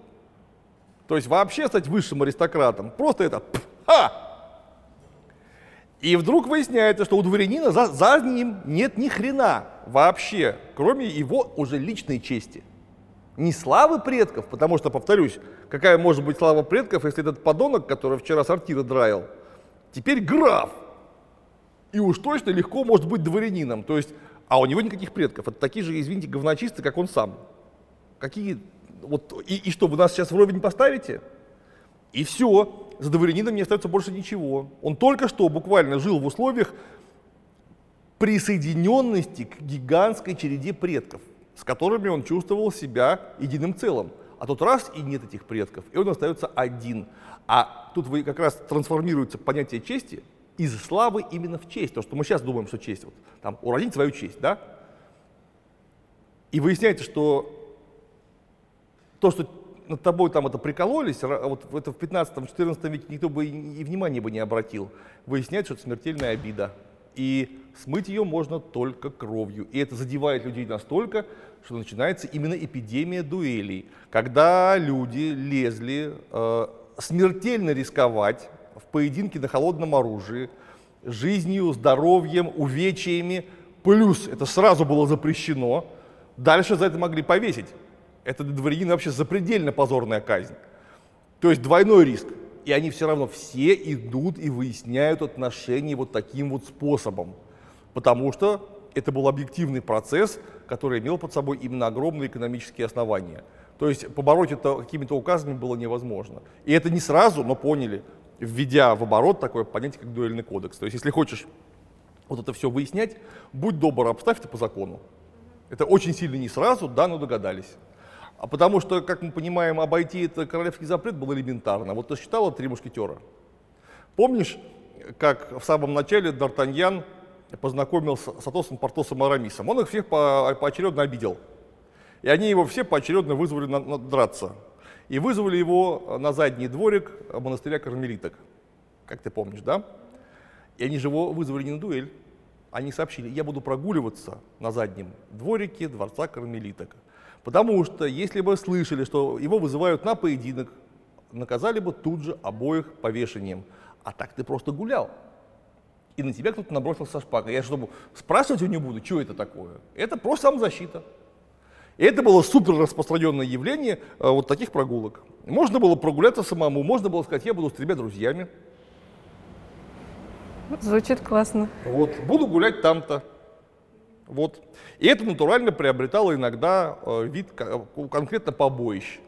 То есть вообще стать высшим аристократом. Просто это ха! И вдруг выясняется, что у дворянина за, за ним нет ни хрена вообще, кроме его уже личной чести – не славы предков, потому что, повторюсь, какая может быть слава предков, если этот подонок, который вчера сортиры драил, теперь граф. И уж точно легко может быть дворянином. То есть, а у него никаких предков. Это такие же, извините, говночисты, как он сам. Какие, вот, и, и что, вы нас сейчас вровень поставите? И все, за дворянином не остается больше ничего. Он только что буквально жил в условиях присоединенности к гигантской череде предков с которыми он чувствовал себя единым целым. А тут раз и нет этих предков, и он остается один. А тут вы как раз трансформируется понятие чести из славы именно в честь. То, что мы сейчас думаем, что честь, вот, там, уродить свою честь, да? И выясняется, что то, что над тобой там это прикололись, вот это в 15-14 веке никто бы и внимания бы не обратил. Выясняется, что это смертельная обида и смыть ее можно только кровью. И это задевает людей настолько, что начинается именно эпидемия дуэлей, когда люди лезли э, смертельно рисковать в поединке на холодном оружии, жизнью, здоровьем, увечьями, плюс это сразу было запрещено, дальше за это могли повесить. Это для дворянина вообще запредельно позорная казнь. То есть двойной риск и они все равно все идут и выясняют отношения вот таким вот способом, потому что это был объективный процесс, который имел под собой именно огромные экономические основания. То есть побороть это какими-то указами было невозможно. И это не сразу, но поняли, введя в оборот такое понятие, как дуэльный кодекс. То есть если хочешь вот это все выяснять, будь добр, обставь это по закону. Это очень сильно не сразу, да, но догадались. А потому что, как мы понимаем, обойти это королевский запрет было элементарно. Вот ты считала «Три мушкетера». Помнишь, как в самом начале Д'Артаньян познакомился с Атосом, Портосом и Арамисом? Он их всех по поочередно обидел. И они его все поочередно вызвали на, на драться. И вызвали его на задний дворик монастыря кармелиток. Как ты помнишь, да? И они же его вызвали не на дуэль. Они сообщили, я буду прогуливаться на заднем дворике дворца кармелиток. Потому что если бы слышали, что его вызывают на поединок, наказали бы тут же обоих повешением. А так ты просто гулял. И на тебя кто-то набросился со шпагой. Я чтобы спрашивать его не буду, что это такое. Это просто самозащита. И это было супер распространенное явление э, вот таких прогулок. Можно было прогуляться самому, можно было сказать, я буду с тремя друзьями. Звучит классно. Вот, буду гулять там-то. Вот. И это натурально приобретало иногда э, вид конкретно побоищ.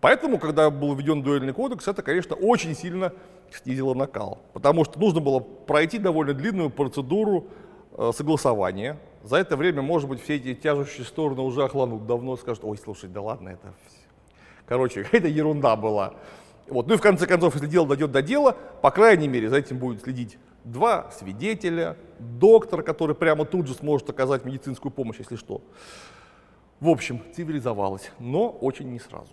Поэтому, когда был введен дуэльный кодекс, это, конечно, очень сильно снизило накал. Потому что нужно было пройти довольно длинную процедуру э, согласования. За это время, может быть, все эти тяжущие стороны уже охланут давно, скажут, ой, слушай, да ладно, это... Короче, какая-то ерунда была. Вот. Ну и в конце концов, если дело дойдет до дела, по крайней мере, за этим будет следить два свидетеля, доктор, который прямо тут же сможет оказать медицинскую помощь, если что. В общем, цивилизовалась, но очень не сразу.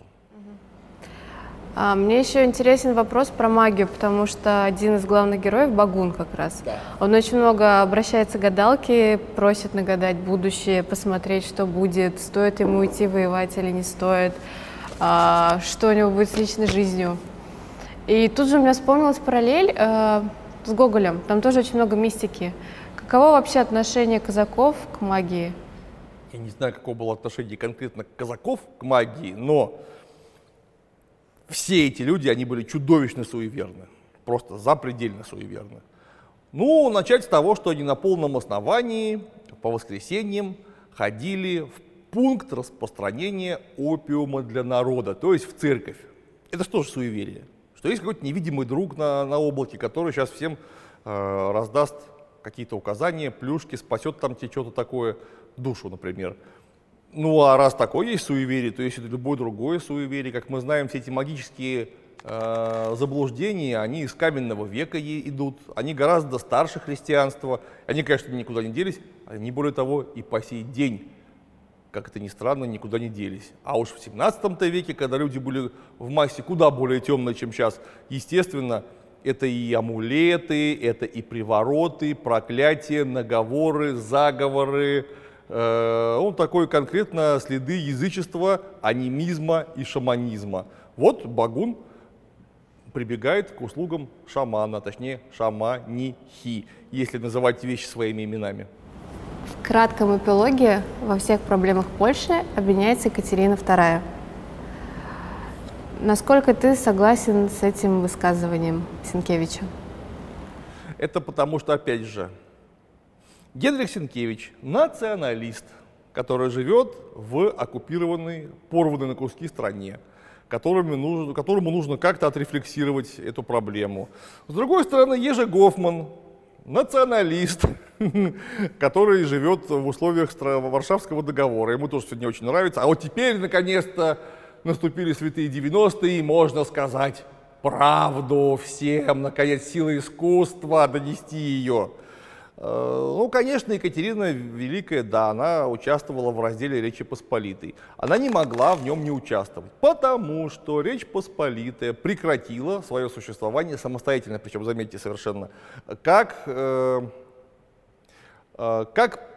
А, мне еще интересен вопрос про магию, потому что один из главных героев Багун как раз. Да. Он очень много обращается к гадалке, просит нагадать будущее, посмотреть, что будет, стоит ему идти воевать или не стоит, а, что у него будет с личной жизнью. И тут же у меня вспомнилась параллель э, с Гоголем. Там тоже очень много мистики. Каково вообще отношение казаков к магии? Я не знаю, какое было отношение конкретно казаков к магии, но все эти люди, они были чудовищно суеверны, просто запредельно суеверны. Ну, начать с того, что они на полном основании по воскресеньям ходили в пункт распространения опиума для народа, то есть в церковь. Это что же суеверие? Что есть какой-то невидимый друг на, на облаке, который сейчас всем э, раздаст какие-то указания, плюшки, спасет там тебе что-то такое, душу, например. Ну а раз такое есть суеверие, то есть это любое другое суеверие. Как мы знаем, все эти магические э, заблуждения, они из каменного века идут, они гораздо старше христианства. Они, конечно, никуда не делись, они, более того, и по сей день, как это ни странно, никуда не делись. А уж в 17 веке, когда люди были в массе куда более темные, чем сейчас, естественно, это и амулеты, это и привороты, проклятия, наговоры, заговоры, Э, он такой конкретно следы язычества, анимизма и шаманизма. Вот Багун прибегает к услугам шамана, точнее шаманихи, если называть вещи своими именами. Кратком эпилоге во всех проблемах Польши обвиняется Екатерина II. Насколько ты согласен с этим высказыванием Сенкевича? Это потому что, опять же, Генрих Сенкевич – националист, который живет в оккупированной, порванной на куски стране, которому нужно, которому нужно как-то отрефлексировать эту проблему. С другой стороны, Ежи Гофман – националист, который живет в условиях Варшавского договора. Ему тоже не очень нравится. А вот теперь, наконец-то, наступили святые 90-е, и можно сказать правду всем, наконец, сила искусства, донести ее. Э, ну, конечно, Екатерина Великая, да, она участвовала в разделе Речи Посполитой. Она не могла в нем не участвовать, потому что Речь Посполитая прекратила свое существование самостоятельно, причем, заметьте, совершенно, как, э, э, как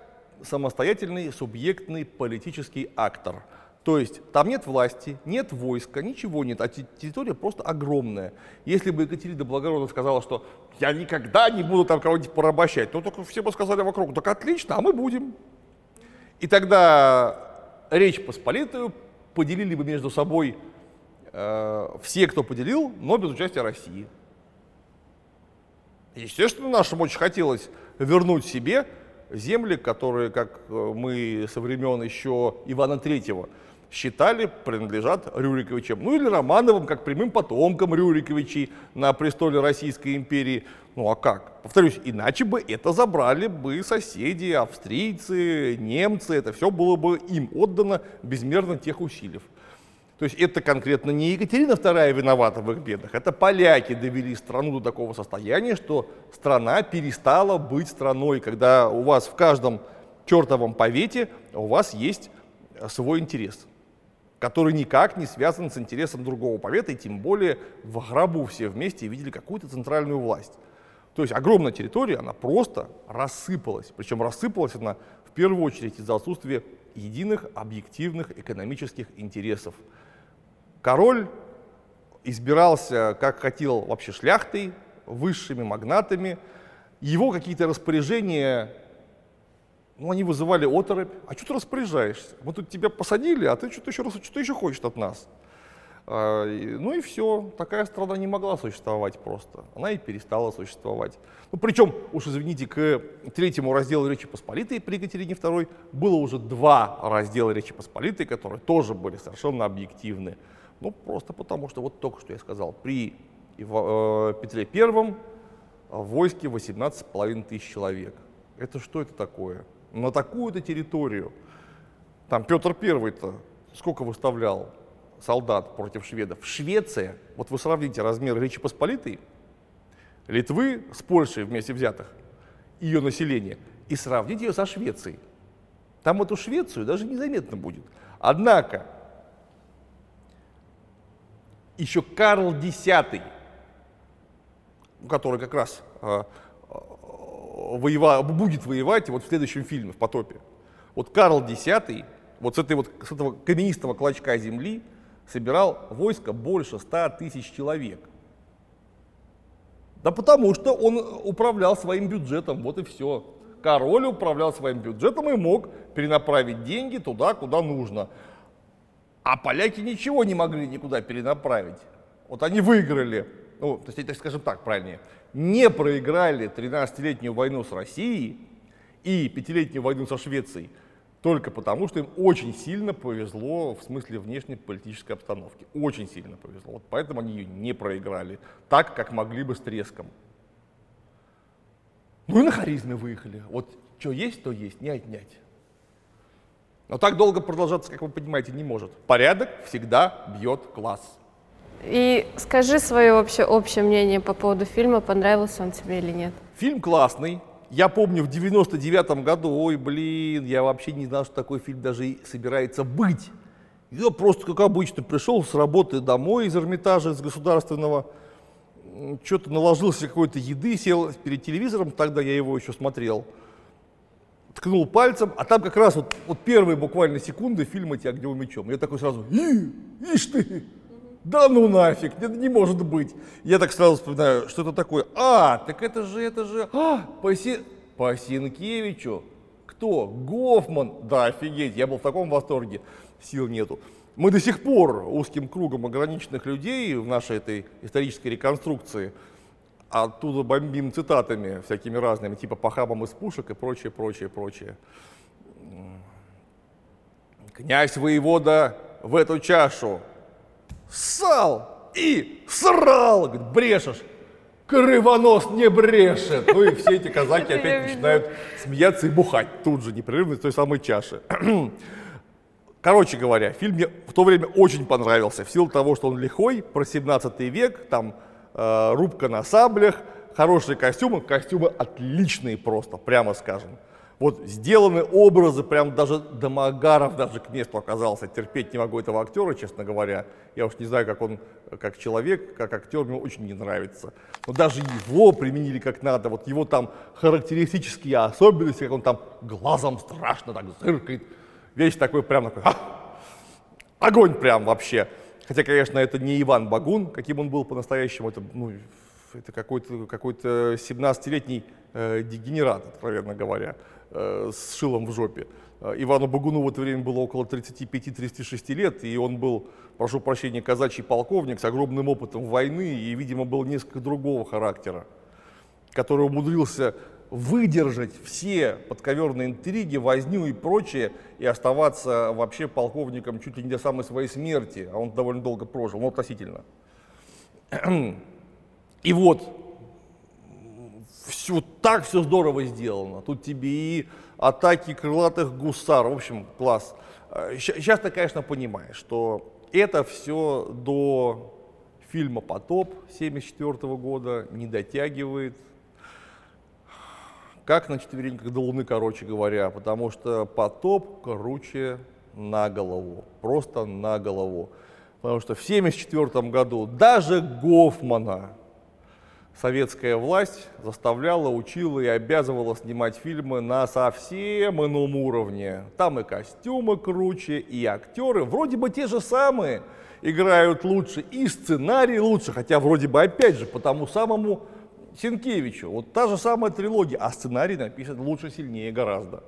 самостоятельный субъектный политический актор – то есть там нет власти, нет войска, ничего нет, а территория просто огромная. Если бы Екатерина Благородная сказала, что я никогда не буду там кого-нибудь порабощать, то только все бы сказали вокруг, так отлично, а мы будем. И тогда Речь Посполитую поделили бы между собой э, все, кто поделил, но без участия России. Естественно, нашим очень хотелось вернуть себе земли, которые, как э, мы со времен еще Ивана Третьего, считали, принадлежат Рюриковичам. Ну или Романовым, как прямым потомкам Рюриковичей на престоле Российской империи. Ну а как? Повторюсь, иначе бы это забрали бы соседи, австрийцы, немцы, это все было бы им отдано безмерно тех усилий. То есть это конкретно не Екатерина II виновата в их бедах, это поляки довели страну до такого состояния, что страна перестала быть страной, когда у вас в каждом чертовом повете у вас есть свой интерес который никак не связан с интересом другого повета, и тем более в гробу все вместе видели какую-то центральную власть. То есть огромная территория, она просто рассыпалась. Причем рассыпалась она в первую очередь из-за отсутствия единых объективных экономических интересов. Король избирался, как хотел, вообще шляхтой, высшими магнатами. Его какие-то распоряжения ну, они вызывали оторопь. А что ты распоряжаешься? Мы тут тебя посадили, а ты что-то еще, что еще хочешь от нас? А, ну и все. Такая страна не могла существовать просто. Она и перестала существовать. Ну, причем, уж извините, к третьему разделу Речи Посполитой при Екатерине II было уже два раздела Речи Посполитой, которые тоже были совершенно объективны. Ну, просто потому, что вот только что я сказал, при э, Петре I в войске 18,5 тысяч человек. Это что это такое? На такую-то территорию. Там Петр Первый-то сколько выставлял солдат против шведов? Швеция, вот вы сравните размер Речи Посполитой, Литвы с Польшей вместе взятых, ее население, и сравните ее со Швецией. Там эту Швецию даже незаметно будет. Однако еще Карл X, который как раз э, воева, будет воевать вот в следующем фильме, в «Потопе». Вот Карл X, вот с, этой вот, с этого каменистого клочка земли, собирал войско больше 100 тысяч человек. Да потому что он управлял своим бюджетом, вот и все. Король управлял своим бюджетом и мог перенаправить деньги туда, куда нужно. А поляки ничего не могли никуда перенаправить. Вот они выиграли, ну, то есть, скажем так, правильнее, не проиграли 13-летнюю войну с Россией и пятилетнюю войну со Швецией только потому, что им очень сильно повезло в смысле внешней политической обстановки. Очень сильно повезло. Вот поэтому они ее не проиграли так, как могли бы с треском. Ну и на харизме выехали. Вот что есть, то есть, не отнять. Но так долго продолжаться, как вы понимаете, не может. Порядок всегда бьет класс. И скажи свое вообще общее мнение по поводу фильма, понравился он тебе или нет. Фильм классный. Я помню в 99 году, ой, блин, я вообще не знал, что такой фильм даже собирается быть. Я просто, как обычно, пришел с работы домой из Эрмитажа, из государственного, что-то наложился какой-то еды, сел перед телевизором, тогда я его еще смотрел, ткнул пальцем, а там как раз вот, вот первые буквально секунды фильма «Тебя огневым мечом». Я такой сразу, И, ишь ты, да ну нафиг, это не может быть. Я так сразу вспоминаю, что это такое. А, так это же, это же, а, по, Си... по. Кто? Гофман. Да, офигеть, я был в таком восторге, сил нету. Мы до сих пор узким кругом ограниченных людей в нашей этой исторической реконструкции оттуда бомбим цитатами всякими разными, типа похабам из пушек и прочее, прочее, прочее. Князь воевода в эту чашу ссал и срал. Говорит, брешешь. Крывонос не брешет. Ну и все эти казаки опять начинают смеяться и бухать тут же, непрерывно из той самой чаши. Короче говоря, фильм мне в то время очень понравился, в силу того, что он лихой, про 17 век, там э, рубка на саблях, хорошие костюмы, костюмы отличные просто, прямо скажем. Вот сделаны образы, прям даже Домогаров даже к месту оказался. Терпеть не могу этого актера, честно говоря. Я уж не знаю, как он, как человек, как актер, мне очень не нравится. Но даже его применили как надо. Вот его там характеристические особенности, как он там глазом страшно так зыркает. Вещь такой прям такой, а! огонь прям вообще. Хотя, конечно, это не Иван Багун, каким он был по-настоящему. Это, ну, это какой-то какой 17-летний э, дегенерат, откровенно говоря. Э, с шилом в жопе. Э, Ивану Багуну в это время было около 35-36 лет, и он был, прошу прощения, казачий полковник с огромным опытом войны и, видимо, был несколько другого характера, который умудрился выдержать все подковерные интриги, возню и прочее, и оставаться вообще полковником чуть ли не до самой своей смерти, а он довольно долго прожил, но относительно. И вот, все так все здорово сделано. Тут тебе и атаки крылатых гусар, в общем, класс. Сейчас ты, конечно, понимаешь, что это все до фильма «Потоп» 1974 года не дотягивает. Как на четвереньках до Луны, короче говоря, потому что «Потоп» круче на голову, просто на голову. Потому что в 1974 году даже Гофмана, советская власть заставляла, учила и обязывала снимать фильмы на совсем ином уровне. Там и костюмы круче, и актеры вроде бы те же самые, играют лучше, и сценарий лучше, хотя вроде бы опять же по тому самому Сенкевичу. Вот та же самая трилогия, а сценарий написан лучше, сильнее гораздо.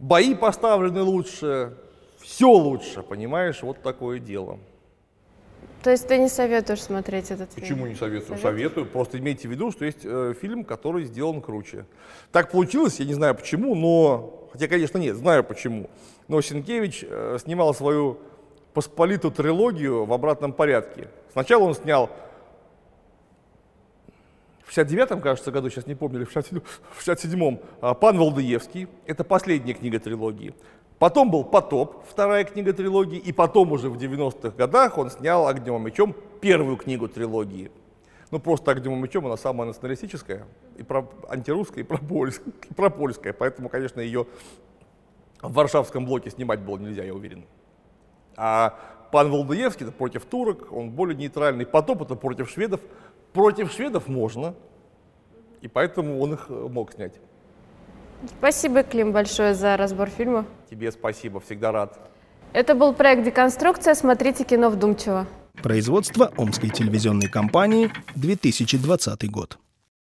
Бои поставлены лучше, все лучше, понимаешь, вот такое дело. То есть ты не советуешь смотреть этот фильм? Почему не советую? Советую. Просто имейте в виду, что есть э, фильм, который сделан круче. Так получилось, я не знаю почему, но... Хотя, конечно, нет, знаю почему. Но Сенкевич э, снимал свою Посполиту трилогию в обратном порядке. Сначала он снял в 69-м, кажется, году, сейчас не помню, или в 67-м, а, «Пан Волдыевский». Это последняя книга трилогии. Потом был «Потоп», вторая книга трилогии, и потом уже в 90-х годах он снял «Огнем и мечом» первую книгу трилогии. Ну, просто «Огнем и мечом» она самая националистическая, и про антирусская, и про, польская, и про польская, поэтому, конечно, ее в Варшавском блоке снимать было нельзя, я уверен. А пан Волдуевский это против турок, он более нейтральный. Потоп это против шведов. Против шведов можно, и поэтому он их э, мог снять. Спасибо, Клим, большое за разбор фильма. Тебе спасибо, всегда рад. Это был проект «Деконструкция». Смотрите кино вдумчиво. Производство Омской телевизионной компании, 2020 год.